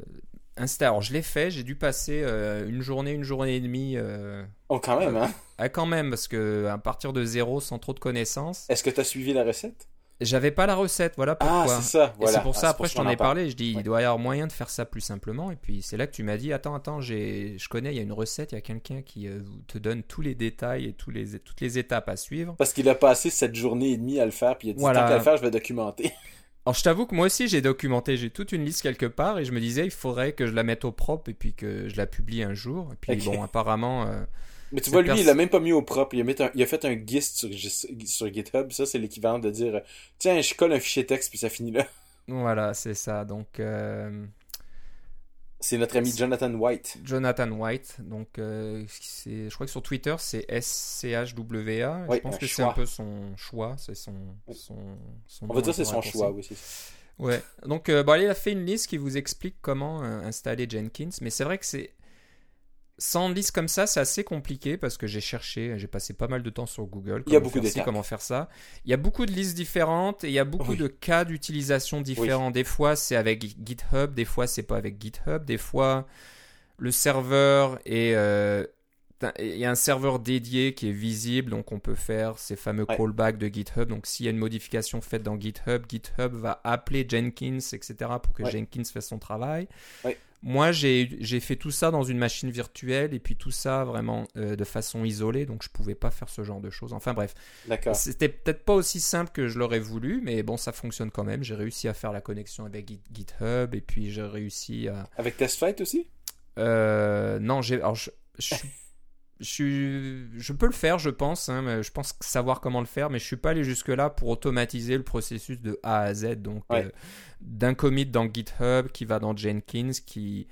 insta- Alors je l'ai fait. J'ai dû passer euh, une journée, une journée et demie. euh, Oh quand même hein. ah, quand même, parce que à partir de zéro, sans trop de connaissances, Est-ce que tu as suivi la recette? J'avais pas la recette. Voilà pourquoi. Ah, c'est ça, voilà. c'est pour Ah, ça, après, je t'en ai parlé. Je dis, Ouais. il doit y avoir moyen de faire ça plus simplement. Et puis, c'est là que tu m'as dit, attends, attends, j'ai, je connais, il y a une recette, il y a quelqu'un qui euh, te donne tous les détails et tous les, toutes les étapes à suivre. Parce qu'il a passé cette journée et demie à le faire, puis il a dit Voilà. tant qu'à le faire, je vais documenter. Alors, je t'avoue que moi aussi, j'ai documenté, j'ai toute une liste quelque part et je me disais, il faudrait que je la mette au propre et puis que je la publie un jour. Et puis, bon, apparemment, euh, Mais tu vois, lui, il a même pas mis au propre. Il a, mis un- il a fait un gist sur, sur GitHub. Ça, c'est l'équivalent de dire Tiens, je colle un fichier texte, puis ça finit là. voilà, c'est ça. Donc, euh, C'est notre ami Jonathan White. Jonathan White, donc, euh, c'est, je crois que sur Twitter, c'est SCHWA. Oui, je pense que c'est un peu son choix, c'est son, son, son On va dire c'est son choix, oui. Ouais, donc euh, bon, il a fait une liste qui vous explique comment euh, installer Jenkins, mais c'est vrai que c'est sans liste comme ça, c'est assez compliqué parce que j'ai cherché, j'ai passé pas mal de temps sur Google. Il y a comment beaucoup d'étapes. comment faire ça. Il y a beaucoup de listes différentes et il y a beaucoup Oui. de cas d'utilisation différents. Des fois, c'est avec GitHub, des fois, c'est pas avec GitHub, des fois, le serveur est euh, il y a un serveur dédié qui est visible, donc on peut faire ces fameux Ouais. callbacks de GitHub. Donc s'il y a une modification faite dans GitHub, GitHub va appeler Jenkins, etc. pour que Ouais. Jenkins fasse son travail. Ouais. Moi, j'ai fait tout ça dans une machine virtuelle et puis tout ça vraiment euh, de façon isolée, donc je pouvais pas faire ce genre de choses. Enfin bref, D'accord. c'était peut-être pas aussi simple que je l'aurais voulu, mais bon, ça fonctionne quand même. J'ai réussi à faire la connexion avec Git- GitHub et puis j'ai réussi à, Avec TestFlight aussi? Euh, non, j'ai. Alors, je, je, suis- je, peux le faire, je pense. hein, mais je pense savoir comment le faire, mais je suis pas allé jusque là pour automatiser le processus de A à Z. Donc, Ouais. euh, d'un commit dans GitHub qui va dans Jenkins, qui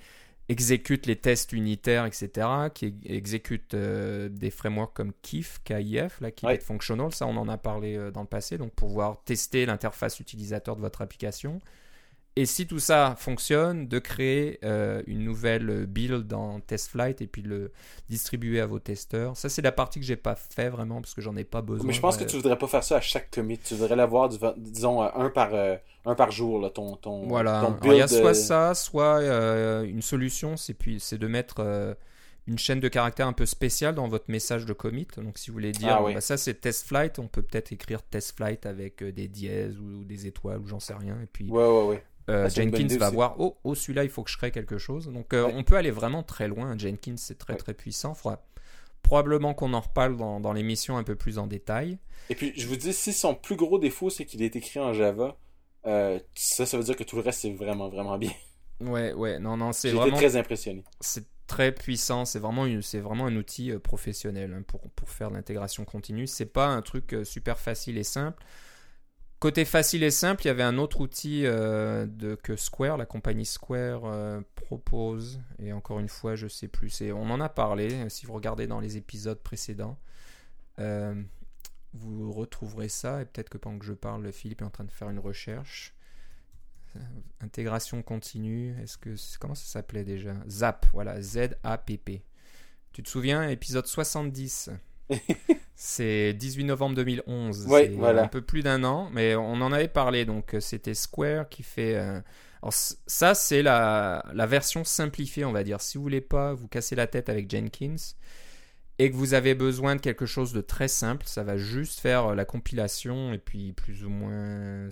exécute les tests unitaires, etc., qui ex- exécute euh, des frameworks comme KIF, KIF, là, Keep Ouais. Functional, ça on en a parlé euh, dans le passé, donc pour pouvoir tester l'interface utilisateur de votre application. Et si tout ça fonctionne, de créer euh, une nouvelle build dans TestFlight et puis le distribuer à vos testeurs. Ça, c'est la partie que j'ai pas fait vraiment parce que j'en ai pas besoin. Mais je pense que tu voudrais pas faire ça à chaque commit. Tu voudrais l'avoir, disons, euh, un par, euh, un par jour, là, ton, ton, Voilà. ton Alors, il y a build, soit euh, ça, soit euh, une solution, c'est puis c'est de mettre euh, une chaîne de caractères un peu spéciale dans votre message de commit. Donc, si vous voulez dire, Ah oui. bah, ça c'est TestFlight, on peut peut-être écrire TestFlight avec euh, des dièses ou, des étoiles ou j'en sais rien. Et puis Ouais, ouais, ouais. Euh, Ah, Jenkins va voir, oh, oh celui-là, il faut que je crée quelque chose. Donc, euh, Ouais. on peut aller vraiment très loin. Jenkins, c'est très Ouais. très puissant. Faudra probablement qu'on en reparle dans, dans l'émission un peu plus en détail. Et puis, je vous dis, si son plus gros défaut, c'est qu'il est écrit en Java, euh, ça, ça veut dire que tout le reste, c'est vraiment, vraiment bien. Ouais, ouais, non, non, c'est vraiment très impressionné. c'est très puissant. C'est vraiment, une- c'est vraiment un outil professionnel hein, pour, pour faire l'intégration continue. C'est pas un truc super facile et simple. Côté facile et simple, il y avait un autre outil euh, de, que Square, la compagnie Square euh, propose. Et encore une fois, je sais plus. On en a parlé. euh, Si vous regardez dans les épisodes précédents, vous retrouverez ça. Et peut-être que pendant que je parle, Philippe est en train de faire une recherche. Intégration continue. Est-ce que comment ça s'appelait déjà? Zap. Voilà, Z A P P. Tu te souviens, épisode 70. C'est 18 novembre 2011. Ouais, c'est voilà. un peu plus d'un an, mais on en avait parlé. Donc euh, c'était Square qui fait. euh, Alors ça c'est la, la version simplifiée, on va dire. Si vous voulez pas vous casser la tête avec Jenkins et que vous avez besoin de quelque chose de très simple, ça va juste faire euh, la compilation et puis plus ou moins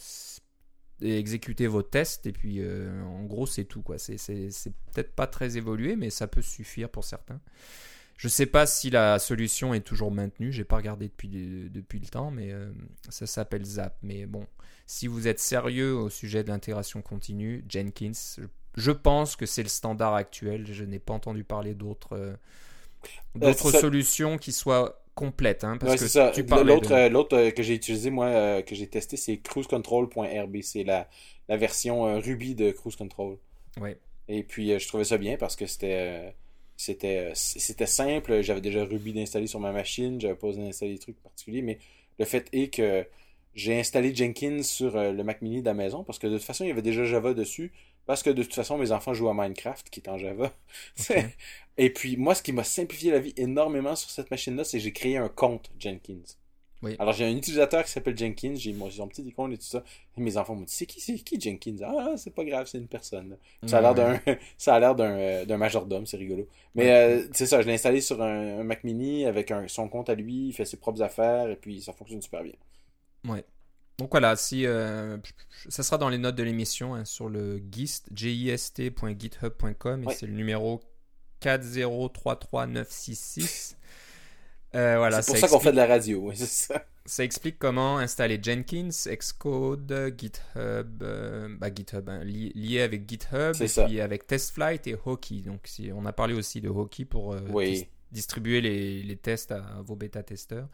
exécuter vos tests et puis euh, en gros c'est tout quoi. C'est peut-être pas très évolué, mais ça peut suffire pour certains. Je sais pas si la solution est toujours maintenue. J'ai pas regardé depuis, depuis le temps, mais euh, ça s'appelle Zap. Mais bon, si vous êtes sérieux au sujet de l'intégration continue, Jenkins, je pense que c'est le standard actuel. Je n'ai pas entendu parler d'autres euh, d'autres solutions qui soient complètes. Hein, parce que ça. L'autre de... l'autre que j'ai utilisé, moi, que j'ai testé, c'est cruisecontrol.rb. C'est la, la version Ruby de Cruise Control. Ouais. Et puis, je trouvais ça bien parce que c'était c'était c'était simple. J'avais déjà Ruby d'installer sur ma machine. J'avais pas besoin d'installer des trucs particuliers. Mais le fait est que j'ai installé Jenkins sur le Mac Mini de la maison parce que de toute façon, il y avait déjà Java dessus. Parce que de toute façon, mes enfants jouent à Minecraft, qui est en Java. Et puis, moi, ce qui m'a simplifié la vie énormément sur cette machine-là, c'est que j'ai créé un compte Jenkins. Oui. Alors, j'ai un utilisateur qui s'appelle Jenkins, j'ai son petit icône et tout ça. Et mes enfants m'ont dit C'est qui, c'est qui Jenkins? Ah, c'est pas grave, c'est une personne. Ça a l'air d'un ça a l'air d'un, d'un majordome, c'est rigolo. Mais euh, c'est ça, je l'ai installé sur un, Mac Mini avec un, son compte à lui, il fait ses propres affaires et puis ça fonctionne super bien. Ouais. Donc voilà, si euh, ça sera dans les notes de l'émission hein, sur le gist, gist.github.com et c'est le numéro 4033966. Euh, voilà, c'est pour ça, qu'on fait de la radio, c'est ça. Ça explique comment installer Jenkins, Xcode, GitHub, euh, bah GitHub hein, lié avec GitHub, et puis avec TestFlight et Hockey. Donc si, on a parlé aussi de Hockey pour oui distribuer les, les, tests à vos bêta-testeurs.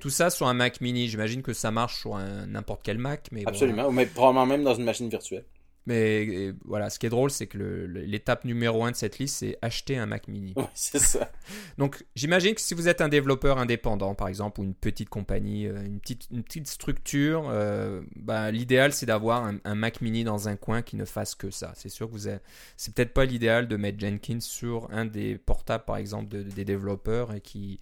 Tout ça sur un Mac mini, j'imagine que ça marche sur n'importe quel Mac. Mais Absolument, mais probablement même dans une machine virtuelle. Mais voilà, ce qui est drôle, c'est que l'étape numéro un de cette liste, c'est acheter un Mac mini. c'est ça. Donc, j'imagine que si vous êtes un développeur indépendant, par exemple, ou une petite compagnie, euh, une petite, une petite structure, euh, bah, l'idéal, c'est d'avoir un, Mac mini dans un coin qui ne fasse que ça. C'est sûr que vous c'est peut-être pas l'idéal de mettre Jenkins sur un des portables, par exemple, des développeurs et qui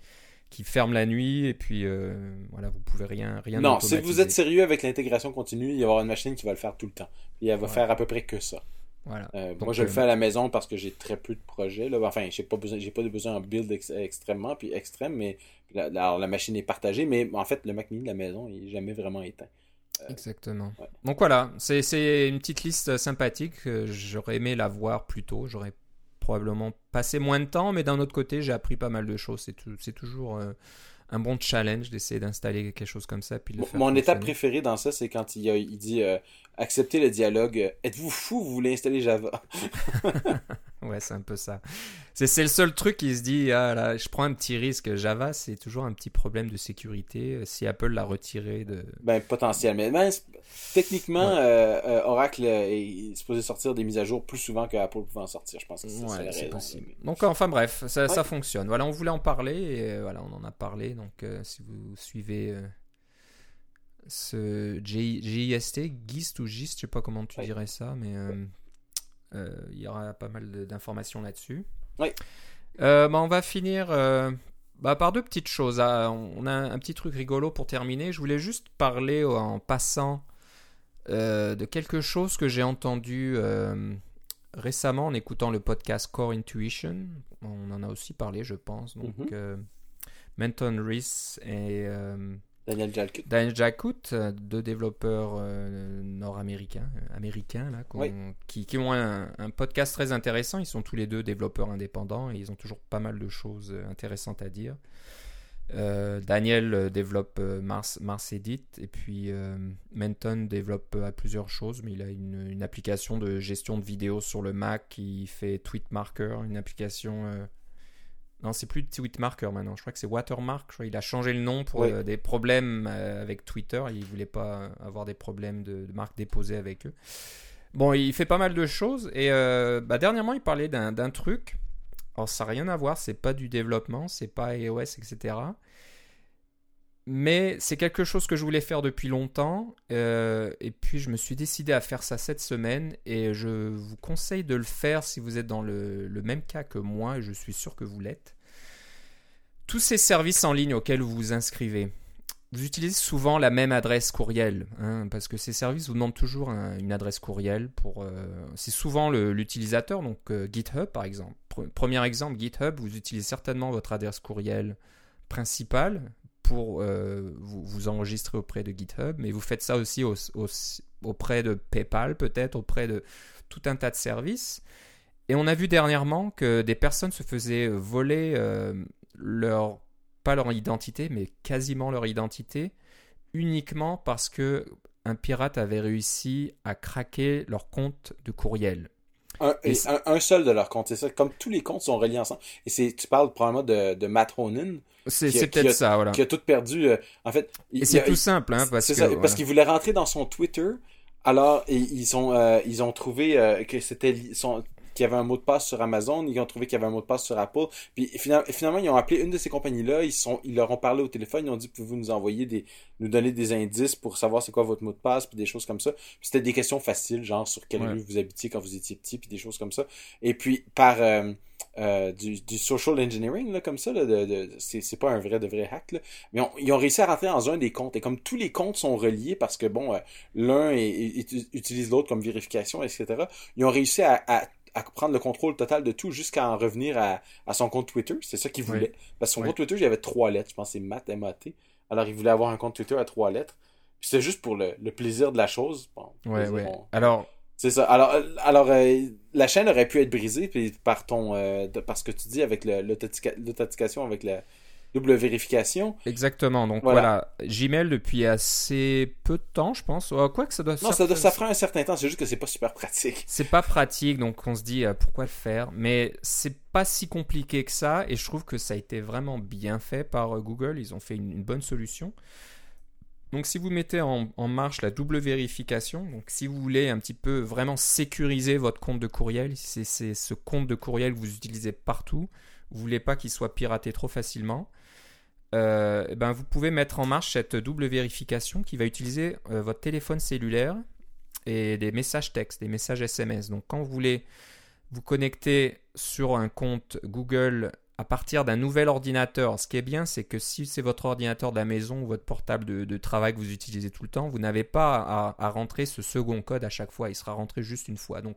qui ferme la nuit et puis euh, voilà vous pouvez rien rien non si vous êtes sérieux avec l'intégration continue il y aura une machine qui va le faire tout le temps et elle va faire à peu près que ça voilà. Euh, moi je le euh, fais à la maison parce que j'ai très peu de projets là. enfin j'ai pas besoin j'ai pas de besoin en build extrêmement puis extrême mais la, la, machine est partagée mais en fait le Mac mini de la maison il est jamais vraiment éteint Exactement. Donc voilà, c'est une petite liste sympathique. J'aurais aimé la voir plus tôt. J'aurais probablement passé moins de temps, mais d'un autre côté, j'ai appris pas mal de choses. C'est toujours euh, un bon challenge d'essayer d'installer quelque chose comme ça. Puis Mon étape préférée dans ça, c'est quand il, il dit euh, accepter le dialogue. Êtes-vous fou, vous voulez installer Java? Ouais, c'est un peu ça. C'est le seul truc qui se dit ah là, je prends un petit risque. Java, c'est toujours un petit problème de sécurité. Euh, si Apple l'a retiré de. Ben, potentiellement. Ben, techniquement, euh, euh, Oracle est supposé sortir des mises à jour plus souvent que Apple pouvait en sortir. Je pense que c'est possible. Donc, enfin, bref, ça, ça, fonctionne. Voilà, on voulait en parler et voilà, on en a parlé. Donc, si vous suivez ce GIST, GIST ou GIST, je sais pas comment tu dirais ça, mais euh, il y aura pas mal d'informations là-dessus. Oui. Euh, bah, on va finir euh, bah, par deux petites choses. Ah, on a un petit truc rigolo pour terminer. Je voulais juste parler en passant de quelque chose que j'ai entendu récemment en écoutant le podcast Core Intuition. On en a aussi parlé, je pense. Donc, mm Menton Rees et Daniel Jalkut. Daniel Jalkut, euh, deux développeurs euh, nord-américains, euh, américains, là, qui, qui, ont un, podcast très intéressant. Ils sont tous les deux développeurs indépendants et ils ont toujours pas mal de choses intéressantes à dire. Daniel développe Mars, Mars Edit et puis Menton développe à plusieurs choses, mais il a une, une, application de gestion de vidéos sur le Mac qui fait Tweetmarker, une application non, c'est plus Tweetmarker maintenant. Je crois que c'est Watermark. Je crois il a changé le nom pour euh, des problèmes euh, avec Twitter. Il voulait pas avoir des problèmes de, marque déposée avec eux. Bon, il fait pas mal de choses. Et euh, bah, dernièrement, il parlait d'un truc. Alors, ça n'a rien à voir. C'est pas du développement. C'est pas iOS, etc. Mais c'est quelque chose que je voulais faire depuis longtemps. et puis, je me suis décidé à faire ça cette semaine. Et je vous conseille de le faire si vous êtes dans le, le même cas que moi. Et je suis sûr que vous l'êtes tous ces services en ligne auxquels vous vous inscrivez, vous utilisez souvent la même adresse courriel, hein, parce que ces services vous demandent toujours une adresse courriel. Pour, euh, c'est souvent l'utilisateur, donc euh, GitHub par exemple. premier exemple, GitHub, vous utilisez certainement votre adresse courriel principale pour euh, vous, enregistrer auprès de GitHub, mais vous faites ça aussi auprès de PayPal, peut-être auprès de tout un tas de services. Et on a vu dernièrement que des personnes se faisaient voler leur pas leur identité, mais quasiment leur identité, uniquement parce que un pirate avait réussi à craquer leur compte de courriel. Un, un, seul de leurs comptes, c'est ça. Comme tous les comptes sont reliés ensemble. Et c'est, tu parles probablement de, de Matt Ronin. C'est, peut-être ça, voilà. Qui a tout perdu. Euh, en fait. Et c'est tout simple, hein, parce que. Ça, Parce qu'il voulait rentrer dans son Twitter. Alors, ils ont, euh, ils ont trouvé euh, que c'était son, qu'il y avait un mot de passe sur Amazon, ils ont trouvé qu'il y avait un mot de passe sur Apple. Puis finalement, ils ont appelé une de ces compagnies-là, ils sont, ils leur ont parlé au téléphone, ils ont dit pouvez-vous nous envoyer des, nous donner des indices pour savoir c'est quoi votre mot de passe, puis des choses comme ça. Puis c'était des questions faciles, genre sur quelle rue vous habitiez quand vous étiez petit, puis des choses comme ça. Et puis par euh, euh, du, du, social engineering là, comme ça, là, de, de c'est pas un vrai de vrai hack, là. mais ils ont réussi à rentrer dans un des comptes. Et comme tous les comptes sont reliés parce que bon, euh, l'un utilise l'autre comme vérification, etc. Ils ont réussi à, à à prendre le contrôle total de tout jusqu'à en revenir à, à son compte Twitter. C'est ça qu'il voulait. Parce que son compte Twitter, il y avait trois lettres. Je pense que c'est Matt, M-A-T. Alors, il voulait avoir un compte Twitter à trois lettres. Puis c'est juste pour le, le, plaisir de la chose. Bon, ouais, ouais. Alors... C'est ça. Alors, euh, alors euh, la chaîne aurait pu être brisée puis par ton, euh, par ce que tu dis avec l'authentication avec la, double vérification. Exactement. Donc voilà, Gmail depuis assez peu de temps, je pense. Euh, quoi que ça doit. Non, ça, doit, ça fera un certain temps. C'est juste que c'est pas super pratique. C'est pas pratique, donc on se dit euh, pourquoi le faire? Mais c'est pas si compliqué que ça, et je trouve que ça a été vraiment bien fait par euh, Google. Ils ont fait une, bonne solution. Donc si vous mettez en, en, marche la double vérification, donc si vous voulez un petit peu vraiment sécuriser votre compte de courriel, si c'est ce compte de courriel que vous utilisez partout, vous voulez pas qu'il soit piraté trop facilement, euh, eh ben vous pouvez mettre en marche cette double vérification qui va utiliser euh, votre téléphone cellulaire et des messages textes, des messages SMS. Donc quand vous voulez vous connecter sur un compte Google à partir d'un nouvel ordinateur, ce qui est bien, c'est que si c'est votre ordinateur de la maison ou votre portable de, travail que vous utilisez tout le temps, vous n'avez pas à, rentrer ce second code à chaque fois. Il sera rentré juste une fois. Donc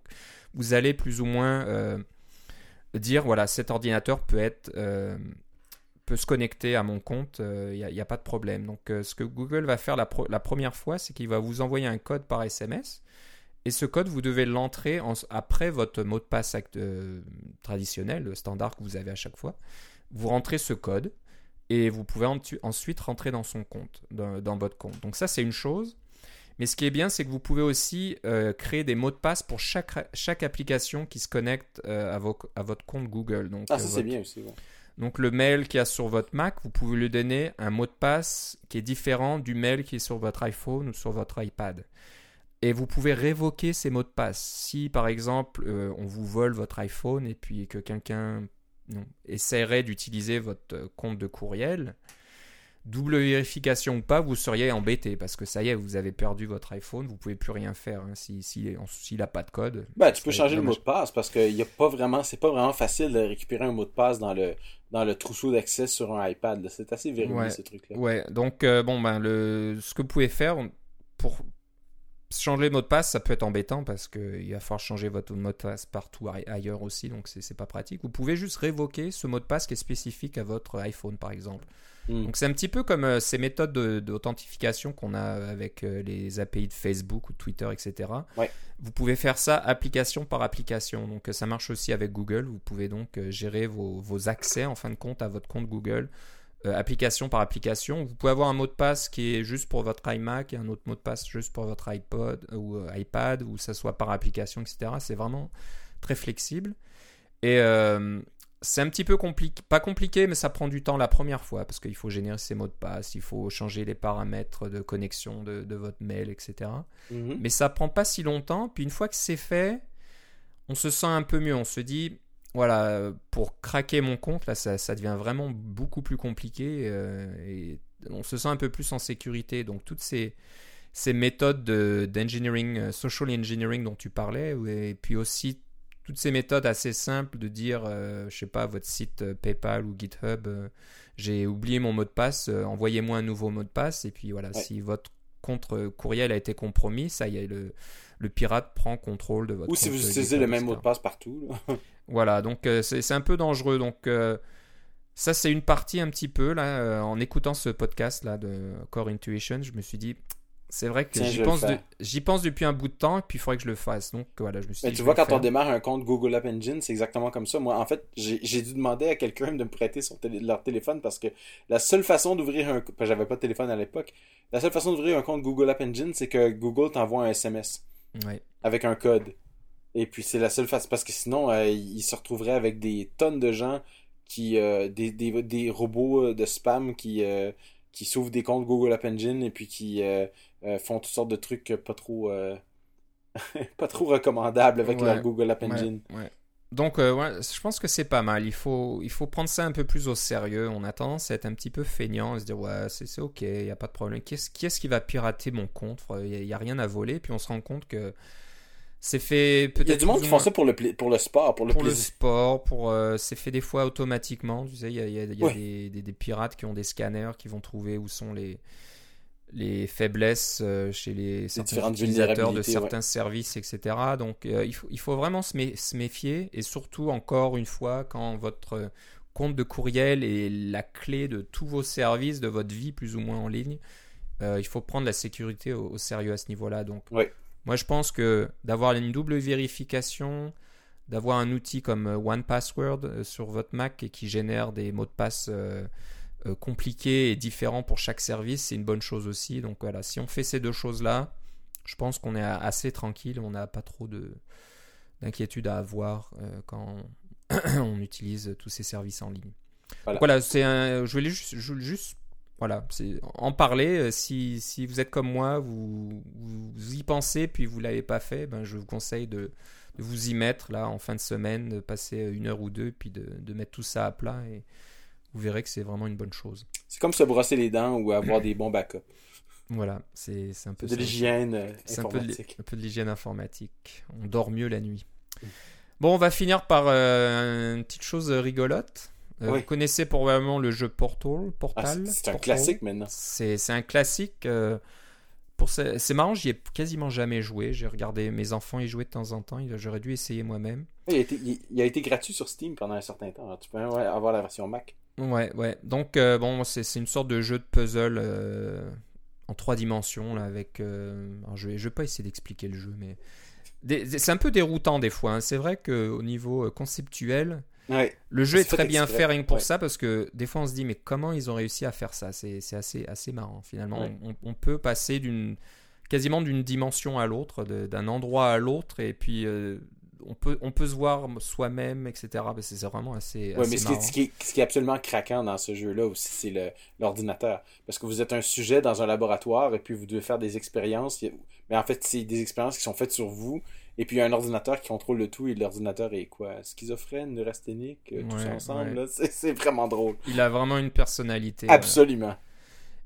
vous allez plus ou moins euh, dire voilà, cet ordinateur peut être peut se connecter à mon compte, il euh, n'y a, pas de problème. Donc euh, ce que Google va faire la, première fois, c'est qu'il va vous envoyer un code par SMS. Et ce code, vous devez l'entrer après votre mot de passe euh, traditionnel, le standard que vous avez à chaque fois. Vous rentrez ce code et vous pouvez ensuite rentrer dans son compte, dans, votre compte. Donc ça, c'est une chose. Mais ce qui est bien, c'est que vous pouvez aussi créer des mots de passe pour chaque, chaque application qui se connecte à, à, votre compte Google. Donc, ah, ça c'est bien aussi. Donc le mail qui a sur votre Mac, vous pouvez lui donner un mot de passe qui est différent du mail qui est sur votre iPhone ou sur votre iPad. Et vous pouvez révoquer ces mots de passe. Si par exemple euh, on vous vole votre iPhone et puis que quelqu'un essaierait d'utiliser votre compte de courriel, double vérification ou pas, vous seriez embêté parce que ça y est, vous avez perdu votre iPhone, vous pouvez plus rien faire hein, s'il si, si, n'a pas de code. Ben, tu peux changer le mot de passe parce que y a pas vraiment, c'est pas vraiment facile de récupérer un mot de passe dans le dans le trousseau d'accès sur un iPad. C'est assez verrouillé ce truc-là. Ouais, donc euh, bon ben le ce que vous pouvez faire pour changer le mot de passe, ça peut être embêtant parce qu'il va falloir changer votre mot de passe partout ailleurs aussi, donc c'est pas pratique. Vous pouvez juste révoquer ce mot de passe qui est spécifique à votre iPhone par exemple. Hmm. Donc c'est un petit peu comme euh, ces méthodes d'authentification qu'on a avec euh, les API de Facebook ou Twitter, etc. Vous pouvez faire ça application par application. Donc ça marche aussi avec Google. Vous pouvez donc euh, gérer vos, vos, accès en fin de compte à votre compte Google. application par application. Vous pouvez avoir un mot de passe qui est juste pour votre iMac et un autre mot de passe juste pour votre iPod ou iPad, ou ça soit par application, etc. C'est vraiment très flexible. Et c'est un petit peu compliqué, pas compliqué, mais ça prend du temps la première fois parce qu'il faut générer ses mots de passe, il faut changer les paramètres de connexion de, votre mail, etc. Mhm. Mais ça prend pas si longtemps. Puis une fois que c'est fait, on se sent un peu mieux. On se dit, voilà, pour craquer mon compte, là, ça, devient vraiment beaucoup plus compliqué euh, et on se sent un peu plus en sécurité. Donc toutes ces ces méthodes d'engineering, euh, social engineering dont tu parlais, et puis aussi toutes ces méthodes assez simples de dire, euh, je sais pas, votre site euh, PayPal ou GitHub, euh, j'ai oublié mon mot de passe, envoyez-moi un nouveau mot de passe. Et puis voilà, si votre compte courriel a été compromis, ça y est, le, le pirate prend contrôle de votre Ou si vous utilisez le même mot de passe partout. voilà, donc c'est un peu dangereux. Donc ça, c'est une partie un petit peu, là, en écoutant ce podcast là de Core Intuition, je me suis dit, C'est vrai que j'y pense, de- faire. j'y pense depuis un bout de temps, et puis il faudrait que je le fasse. Donc voilà, je me suis Mais dit, tu vois, quand on démarre un compte Google App Engine, c'est exactement comme ça. Moi, en fait, j'ai dû demander à quelqu'un de me prêter son télé- leur téléphone parce que la seule façon d'ouvrir un... que j'avais pas de téléphone à l'époque. La seule façon d'ouvrir un compte Google App Engine, c'est que Google t'envoie un SMS Ouais. avec un code. Et puis c'est la seule façon, parce que sinon, euh, il se retrouverait avec des tonnes de gens qui... euh, des, des, des robots de spam qui... euh, qui s'ouvrent des comptes Google App Engine et puis qui euh, font toutes sortes de trucs pas trop... euh, pas trop recommandables avec Ouais, leur Google App Engine. ouais. Donc, euh, ouais, je pense que c'est pas mal. Il faut, il faut prendre ça un peu plus au sérieux. On a tendance à être un petit peu feignant et se dire, ouais, c'est c'est ok, il n'y a pas de problème. Qui est-ce qui, est qui va pirater mon compte? Il n'y a, rien à voler. Puis on se rend compte que c'est fait Il y a du monde qui font ça pour le, pour le sport, pour le pour le plaisir. sport, pour euh, c'est fait des fois automatiquement. Tu sais, il y a, y a- il y a Ouais. des, des- des pirates qui ont des scanners qui vont trouver où sont les les faiblesses euh, chez les certains utilisateurs de certains services, etc. Donc euh, il, faut, il faut vraiment se, mé- se méfier et surtout encore une fois quand votre compte de courriel est la clé de tous vos services, de votre vie plus ou moins en ligne, euh, il faut prendre la sécurité au, au sérieux à ce niveau-là. Donc Ouais. moi je pense que d'avoir une double vérification, d'avoir un outil comme OnePassword euh, sur votre Mac et qui génère des mots de passe euh, euh, compliqués et différents pour chaque service, c'est une bonne chose aussi. Donc voilà, si on fait ces deux choses-là, je pense qu'on est assez tranquille, on n'a pas trop de d'inquiétude à avoir euh, quand on utilise tous ces services en ligne. Voilà. C'est un, je voulais juste, je voulais juste voilà, c'est en parler. euh, Si, si vous êtes comme moi, vous, vous y pensez, puis vous l'avez pas fait, ben je vous conseille de, de vous y mettre là en fin de semaine, de passer une heure ou deux, puis de, de mettre tout ça à plat et vous verrez que c'est vraiment une bonne chose. C'est comme se brosser les dents ou avoir des bons backups. Voilà, c'est c'est un peu de l'hygiène euh, C'est un peu, de, informatique. un peu de l'hygiène informatique. On dort mieux la nuit. Bon, on va finir par euh, une petite chose rigolote. Euh, Oui. Vous connaissez probablement le jeu Portal. Ah, Portal c'est c'est un classique maintenant. C'est un classique. euh, pour C'est marrant, j'y ai quasiment jamais joué. J'ai regardé mes enfants y jouer de temps en temps. J'aurais dû essayer moi-même. Il a, été, il- il a été gratuit sur Steam pendant un certain temps. Tu peux avoir la version Mac. Ouais, ouais. Donc, euh, bon, c'est une sorte de jeu de puzzle euh, en trois dimensions, là, avec... euh, alors, je vais, je vais pas essayer d'expliquer le jeu, mais... C'est un peu déroutant, des fois. hein. C'est vrai qu'au niveau euh, conceptuel, Ouais. le jeu est très bien exprès. fait, rien que pour Ouais. ça, parce que des fois, on se dit, mais comment ils ont réussi à faire ça? C'est assez, assez marrant, finalement. Ouais. On, on peut passer d'une... quasiment d'une dimension à l'autre, d'un endroit à l'autre, et puis... on peut, on peut se voir soi-même, etc. C'est vraiment assez, Ouais, assez mais ce qui, est, ce, qui est, ce qui est absolument craquant dans ce jeu-là aussi, c'est l'ordinateur. Parce que vous êtes un sujet dans un laboratoire et puis vous devez faire des expériences. Mais en fait, c'est des expériences qui sont faites sur vous. Et puis il y a un ordinateur qui contrôle le tout et l'ordinateur est quoi? Schizophrène, neurasthénique, euh, Ouais, ça ensemble. ouais. C'est vraiment drôle. Il a vraiment une personnalité. euh, Absolument.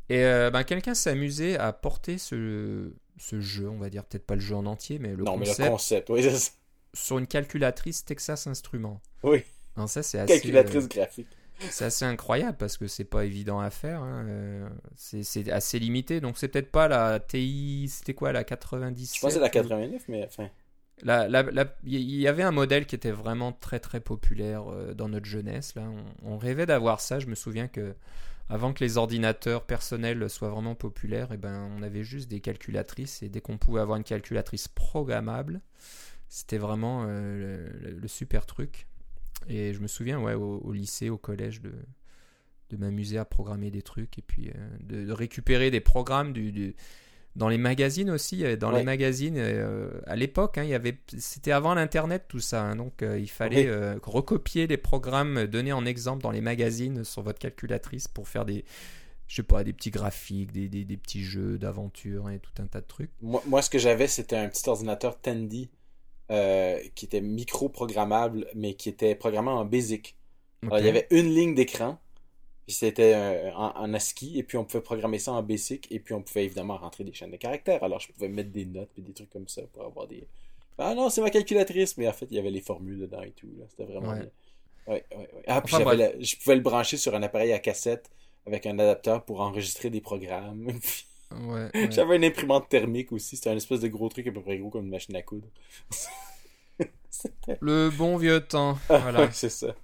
Et euh, ben, quelqu'un s'est amusé à porter ce, ce jeu, on va dire, peut-être pas le jeu en entier, mais le non, mais concept, le concept, oui, c'est ça. Sur une calculatrice Texas Instruments. Oui, Alors ça, c'est assez, calculatrice euh, graphique. c'est assez incroyable parce que c'est pas évident à faire. hein, euh, c'est c'est assez limité. Donc c'est peut-être pas la TI, c'était quoi, la 97 Je pense que c'est la ou- 89, mais enfin. Il y avait un modèle qui était vraiment très très populaire euh, dans notre jeunesse. Là, on, on rêvait d'avoir ça. Je me souviens que avant que les ordinateurs personnels soient vraiment populaires, et ben, on avait juste des calculatrices et dès qu'on pouvait avoir une calculatrice programmable, c'était vraiment euh, le, le super truc. Et je me souviens, ouais, au, au lycée, au collège, de, de m'amuser à programmer des trucs et puis euh, de, de récupérer des programmes du, du- dans les magazines aussi. euh, Dans Ouais. les magazines, euh, à l'époque, hein, il y avait, c'était avant l'internet tout ça, hein, donc euh, il fallait Oui. euh, recopier les programmes donnés en exemple dans les magazines sur votre calculatrice pour faire des, je sais pas, des petits graphiques, des, des, des petits jeux d'aventure et tout un tas de trucs. Moi, moi, ce que j'avais, c'était un petit ordinateur Tandy euh, qui était micro-programmable, mais qui était programmé en BASIC. Alors, il y avait une ligne d'écran, puis c'était euh, en, en ASCII, et puis on pouvait programmer ça en BASIC, et puis on pouvait évidemment rentrer des chaînes de caractères. Alors, je pouvais mettre des notes et des trucs comme ça pour avoir des. Ah non, c'est ma calculatrice, mais en fait, il y avait les formules dedans et tout. C'était vraiment Ouais. Ouais, ouais. Ah, puis Enfin, la- je pouvais le brancher sur un appareil à cassette avec un adapteur pour enregistrer des programmes. Puis Ouais, ouais. J'avais une imprimante thermique aussi. C'était un espèce de gros truc à peu près gros comme une machine à coudre. Le bon vieux temps. Ah, Voilà. c'est ça.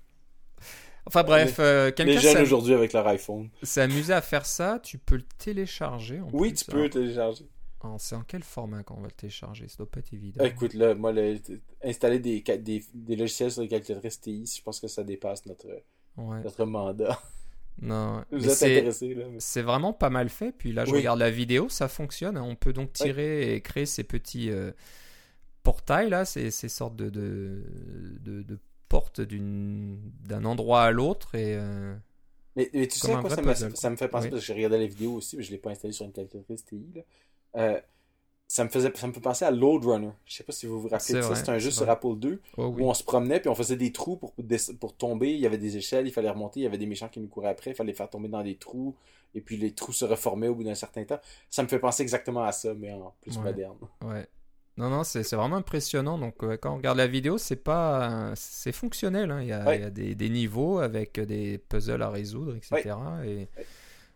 Enfin bref, euh, Les jeunes aujourd'hui avec leur iPhone. s'est amusé à faire ça. Tu peux le télécharger. en Oui, plus. tu peux Alors, télécharger. c'est en quel format quand on va le télécharger? Ça doit pas être évident. Écoute, là, moi, installer des, des, des, logiciels sur les calculatrices TI, je pense que ça dépasse notre, notre mandat. Non, vous êtes intéressé là. C'est vraiment pas mal fait. Puis là, je regarde la vidéo, ça fonctionne. On peut donc tirer et créer ces petits euh, portails là, ces, ces sortes de, de, de, portes d'un endroit à l'autre et. Euh, mais, tu sais quoi ça, me, ça me fait penser parce que j'ai regardé la vidéo aussi, mais je l'ai pas installé sur une calculatrice TI là. Euh, ça me faisait ça me fait penser à Load Runner. Je sais pas si vous vous rappelez de ça, c'était un jeu sur Apple II où on se promenait puis on faisait des trous pour pour tomber, il y avait des échelles, il fallait remonter, il y avait des méchants qui nous couraient après, il fallait faire tomber dans des trous et puis les trous se reformaient au bout d'un certain temps. Ça me fait penser exactement à ça mais en plus moderne. Ouais. Non, non, c'est vraiment impressionnant. Donc, quand on regarde la vidéo, c'est pas, c'est fonctionnel. Hein. Il, y a, il y a, des, des, niveaux avec des puzzles à résoudre, etc. Et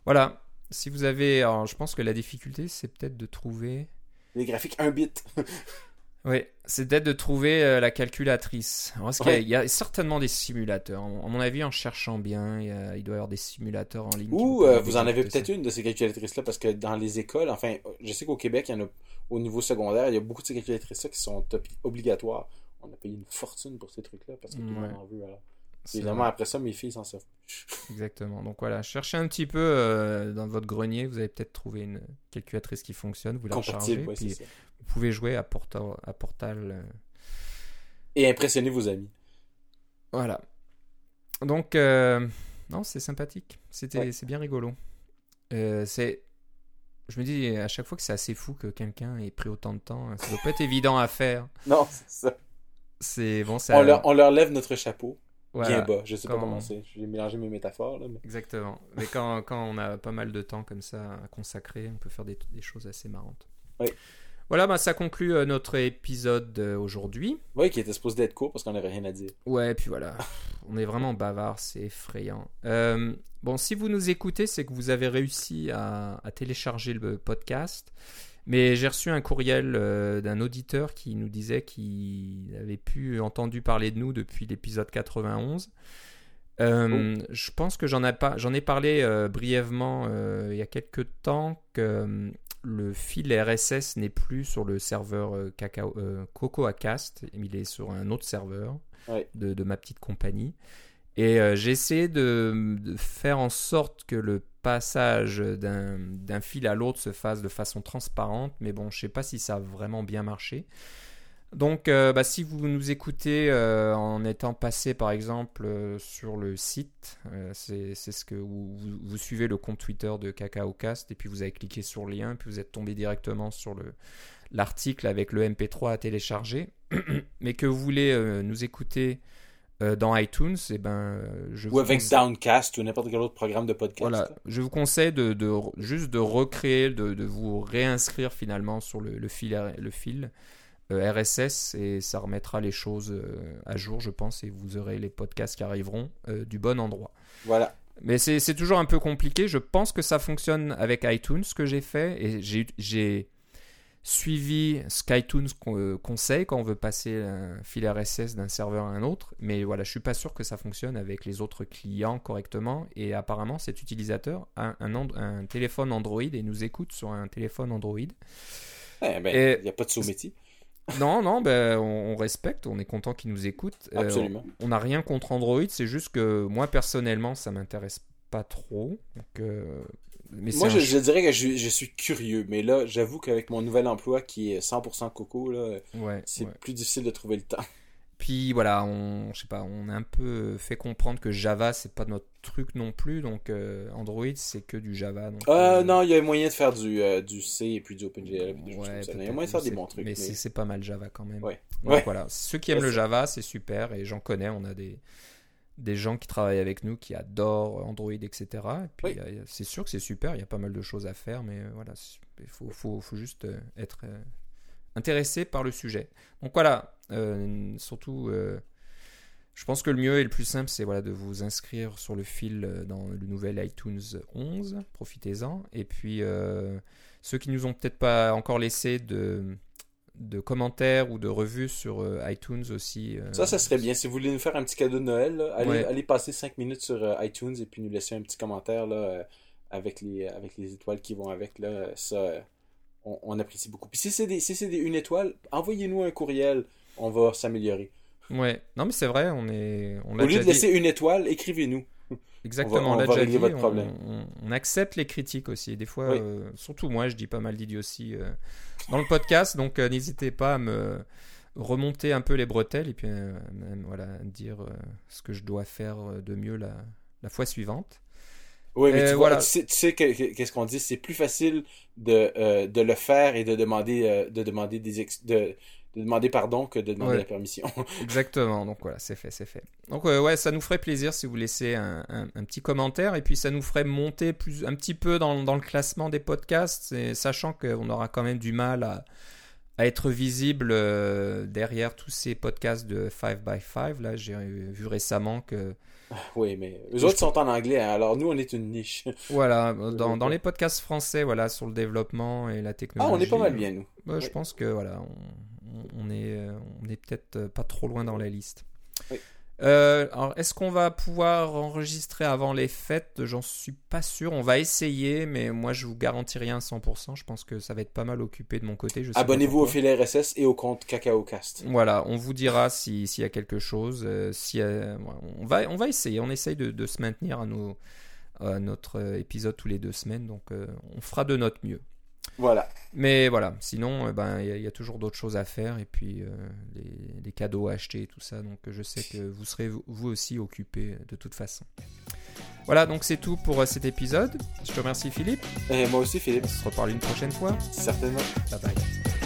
voilà. Si vous avez, alors, je pense que la difficulté, c'est peut-être de trouver les graphiques 1 bit. oui, c'est peut-être de trouver euh, la calculatrice. il, y a, certainement des simulateurs. À mon avis, en cherchant bien, il, doit y avoir des simulateurs en ligne. Ou euh, vous en avez peut-être une de ces calculatrices-là, parce que dans les écoles, enfin, je sais qu'au Québec, il y en a au niveau secondaire, il y a beaucoup de ces calculatrices-là qui sont obligatoires. On a payé une fortune pour ces trucs-là, parce que tout le monde en veut. Alors. Évidemment, après ça, mes filles s'en sortent. Exactement. Donc voilà, cherchez un petit peu euh, dans votre grenier, vous avez peut-être trouvé une calculatrice qui fonctionne, vous la rechargez, puis vous pouvez jouer à, Portal. À Portal euh. Et impressionner vos amis. Voilà. Donc, euh, non, c'est sympathique. C'était, C'est bien rigolo. c'est je me dis à chaque fois que c'est assez fou que quelqu'un ait pris autant de temps. Ça doit pas être évident à faire. Non, c'est ça. C'est bon, on, leur, on leur lève notre chapeau. Bien bas, je sais pas comment c'est. J'ai mélangé mes métaphores. Là, Exactement. Mais quand, quand, on a pas mal de temps comme ça à consacrer, on peut faire des, des choses assez marrantes. Oui. Voilà, bah, ça conclut euh, notre épisode aujourd'hui. Oui, qui était supposé être court parce qu'on n'avait rien à dire. Ouais, puis voilà. on est vraiment bavard, c'est effrayant. Euh, bon, si vous nous écoutez, c'est que vous avez réussi à, à télécharger le podcast. Mais j'ai reçu un courriel euh, d'un auditeur qui nous disait qu'il avait pu entendu parler de nous depuis l'épisode 91. Euh, je pense que j'en ai, pas, j'en ai parlé euh, brièvement il y a quelques temps que le fil RSS n'est plus sur le serveur Cacao, CocoaCast, il est sur un autre serveur de, de, ma petite compagnie. Et j'ai essayé de, faire en sorte que le passage d'un fil à l'autre se fasse de façon transparente, mais bon, je sais pas si ça a vraiment bien marché. Donc, euh, bah, si vous nous écoutez euh, en étant passé par exemple euh, sur le site, c'est ce que vous, vous, suivez le compte Twitter de CacaoCast et puis vous avez cliqué sur le lien, puis vous êtes tombé directement sur l'article avec le MP3 à télécharger, mais que vous voulez nous écouter euh, dans iTunes, et eh ben, euh, je ou avec Downcast ou n'importe quel autre programme de podcast. Voilà, je vous conseille de, de juste de recréer, de, de, vous réinscrire finalement sur le, le fil, le fil euh, RSS et ça remettra les choses à jour, je pense, et vous aurez les podcasts qui arriveront du bon endroit. Voilà. Mais c'est toujours un peu compliqué. Je pense que ça fonctionne avec iTunes, ce que j'ai fait, et j'ai suivi SkyTunes euh, conseille quand on veut passer un fil RSS d'un serveur à un autre, mais voilà, je suis pas sûr que ça fonctionne avec les autres clients correctement. Et apparemment, cet utilisateur a un, un, téléphone Android et nous écoute sur un téléphone Android. Eh ben, il n'y a pas de sous-métier. Non, non, ben, on, respecte, on est content qu'il nous écoute. Euh, Absolument. on n'a rien contre Android, c'est juste que moi personnellement, ça m'intéresse pas trop. Donc, euh, moi, je, dirais que je, suis curieux, mais là, j'avoue qu'avec mon nouvel emploi qui est 100% coco, là, c'est plus difficile de trouver le temps. Puis voilà, on, je sais pas, on a un peu fait comprendre que Java c'est pas notre truc non plus, donc euh, Android c'est que du Java. Donc, euh, euh, non, il y a moyen de faire du, du C et puis du OpenGL. il y a moyen de faire des bons trucs. Mais, c'est pas mal Java quand même. Ouais. Donc voilà, ceux qui aiment le Java c'est super et j'en connais, on a des, des gens qui travaillent avec nous qui adorent Android, etc. Et puis c'est sûr que c'est super, il y a pas mal de choses à faire, mais euh, voilà, il faut, faut, faut, juste euh, être euh, intéressé par le sujet. Donc voilà, surtout, je pense que le mieux et le plus simple, c'est voilà, de vous inscrire sur le fil dans le nouvel iTunes 11, profitez-en. Et puis, ceux qui nous ont peut-être pas encore laissé de de commentaires ou de revues sur euh, iTunes aussi. Euh, ça, ça serait bien. Si vous voulez nous faire un petit cadeau de Noël, allez, passer 5 minutes sur euh, iTunes et puis nous laisser un petit commentaire là, avec, les, avec les étoiles qui vont avec. Là, ça, on, apprécie beaucoup. Puis si c'est des, si des une étoile, envoyez-nous un courriel, on va s'améliorer. Ouais, non mais c'est vrai, on est. On Au lieu de laisser une étoile, écrivez-nous. Exactement, on, va, votre problème. On, accepte les critiques aussi. Des fois, euh, surtout moi, je dis pas mal d'idioties euh, dans le podcast, donc euh, n'hésitez pas à me remonter un peu les bretelles et puis même, voilà, dire ce que je dois faire de mieux la, la fois suivante. Oui, mais tu, vois, tu sais, qu'est-ce qu'on dit, c'est plus facile de, de le faire et de demander, de demander des de, de demander pardon que de demander la permission. Exactement, donc voilà, c'est fait, c'est fait. Donc euh, ouais, ça nous ferait plaisir si vous laissez un, un, petit commentaire et puis ça nous ferait monter plus, un petit peu dans, dans le classement des podcasts, et sachant qu'on aura quand même du mal à, à être visible euh, derrière tous ces podcasts de 5x5. Là, j'ai vu récemment que... Oui, mais eux autres sont en anglais, hein, alors nous, on est une niche. Voilà, dans, dans les podcasts français, voilà, sur le développement et la technologie. Ah, on est pas mal bien, nous. Je pense que, voilà, on est, euh, on est peut-être euh, pas trop loin dans la liste. Euh, alors, est-ce qu'on va pouvoir enregistrer avant les fêtes? J'en suis pas sûr. On va essayer, mais moi, je vous garantis rien à 100%. Je pense que ça va être pas mal occupé de mon côté. Abonnez-vous au fil RSS et au compte CacaoCast. Voilà, on vous dira s'il y a quelque chose. si, on, va, on va essayer. On essaye de, se maintenir à, nos, à notre épisode tous les deux semaines. Donc, on fera de notre mieux. Voilà. Mais voilà, sinon, euh, ben il y, a toujours d'autres choses à faire et puis euh, les, cadeaux à acheter et tout ça. Donc je sais que vous serez vous aussi occupé de toute façon. Voilà, donc c'est tout pour euh, cet épisode. Je te remercie Philippe. Et moi aussi Philippe. On se reparle une prochaine fois. Certainement. Bye bye.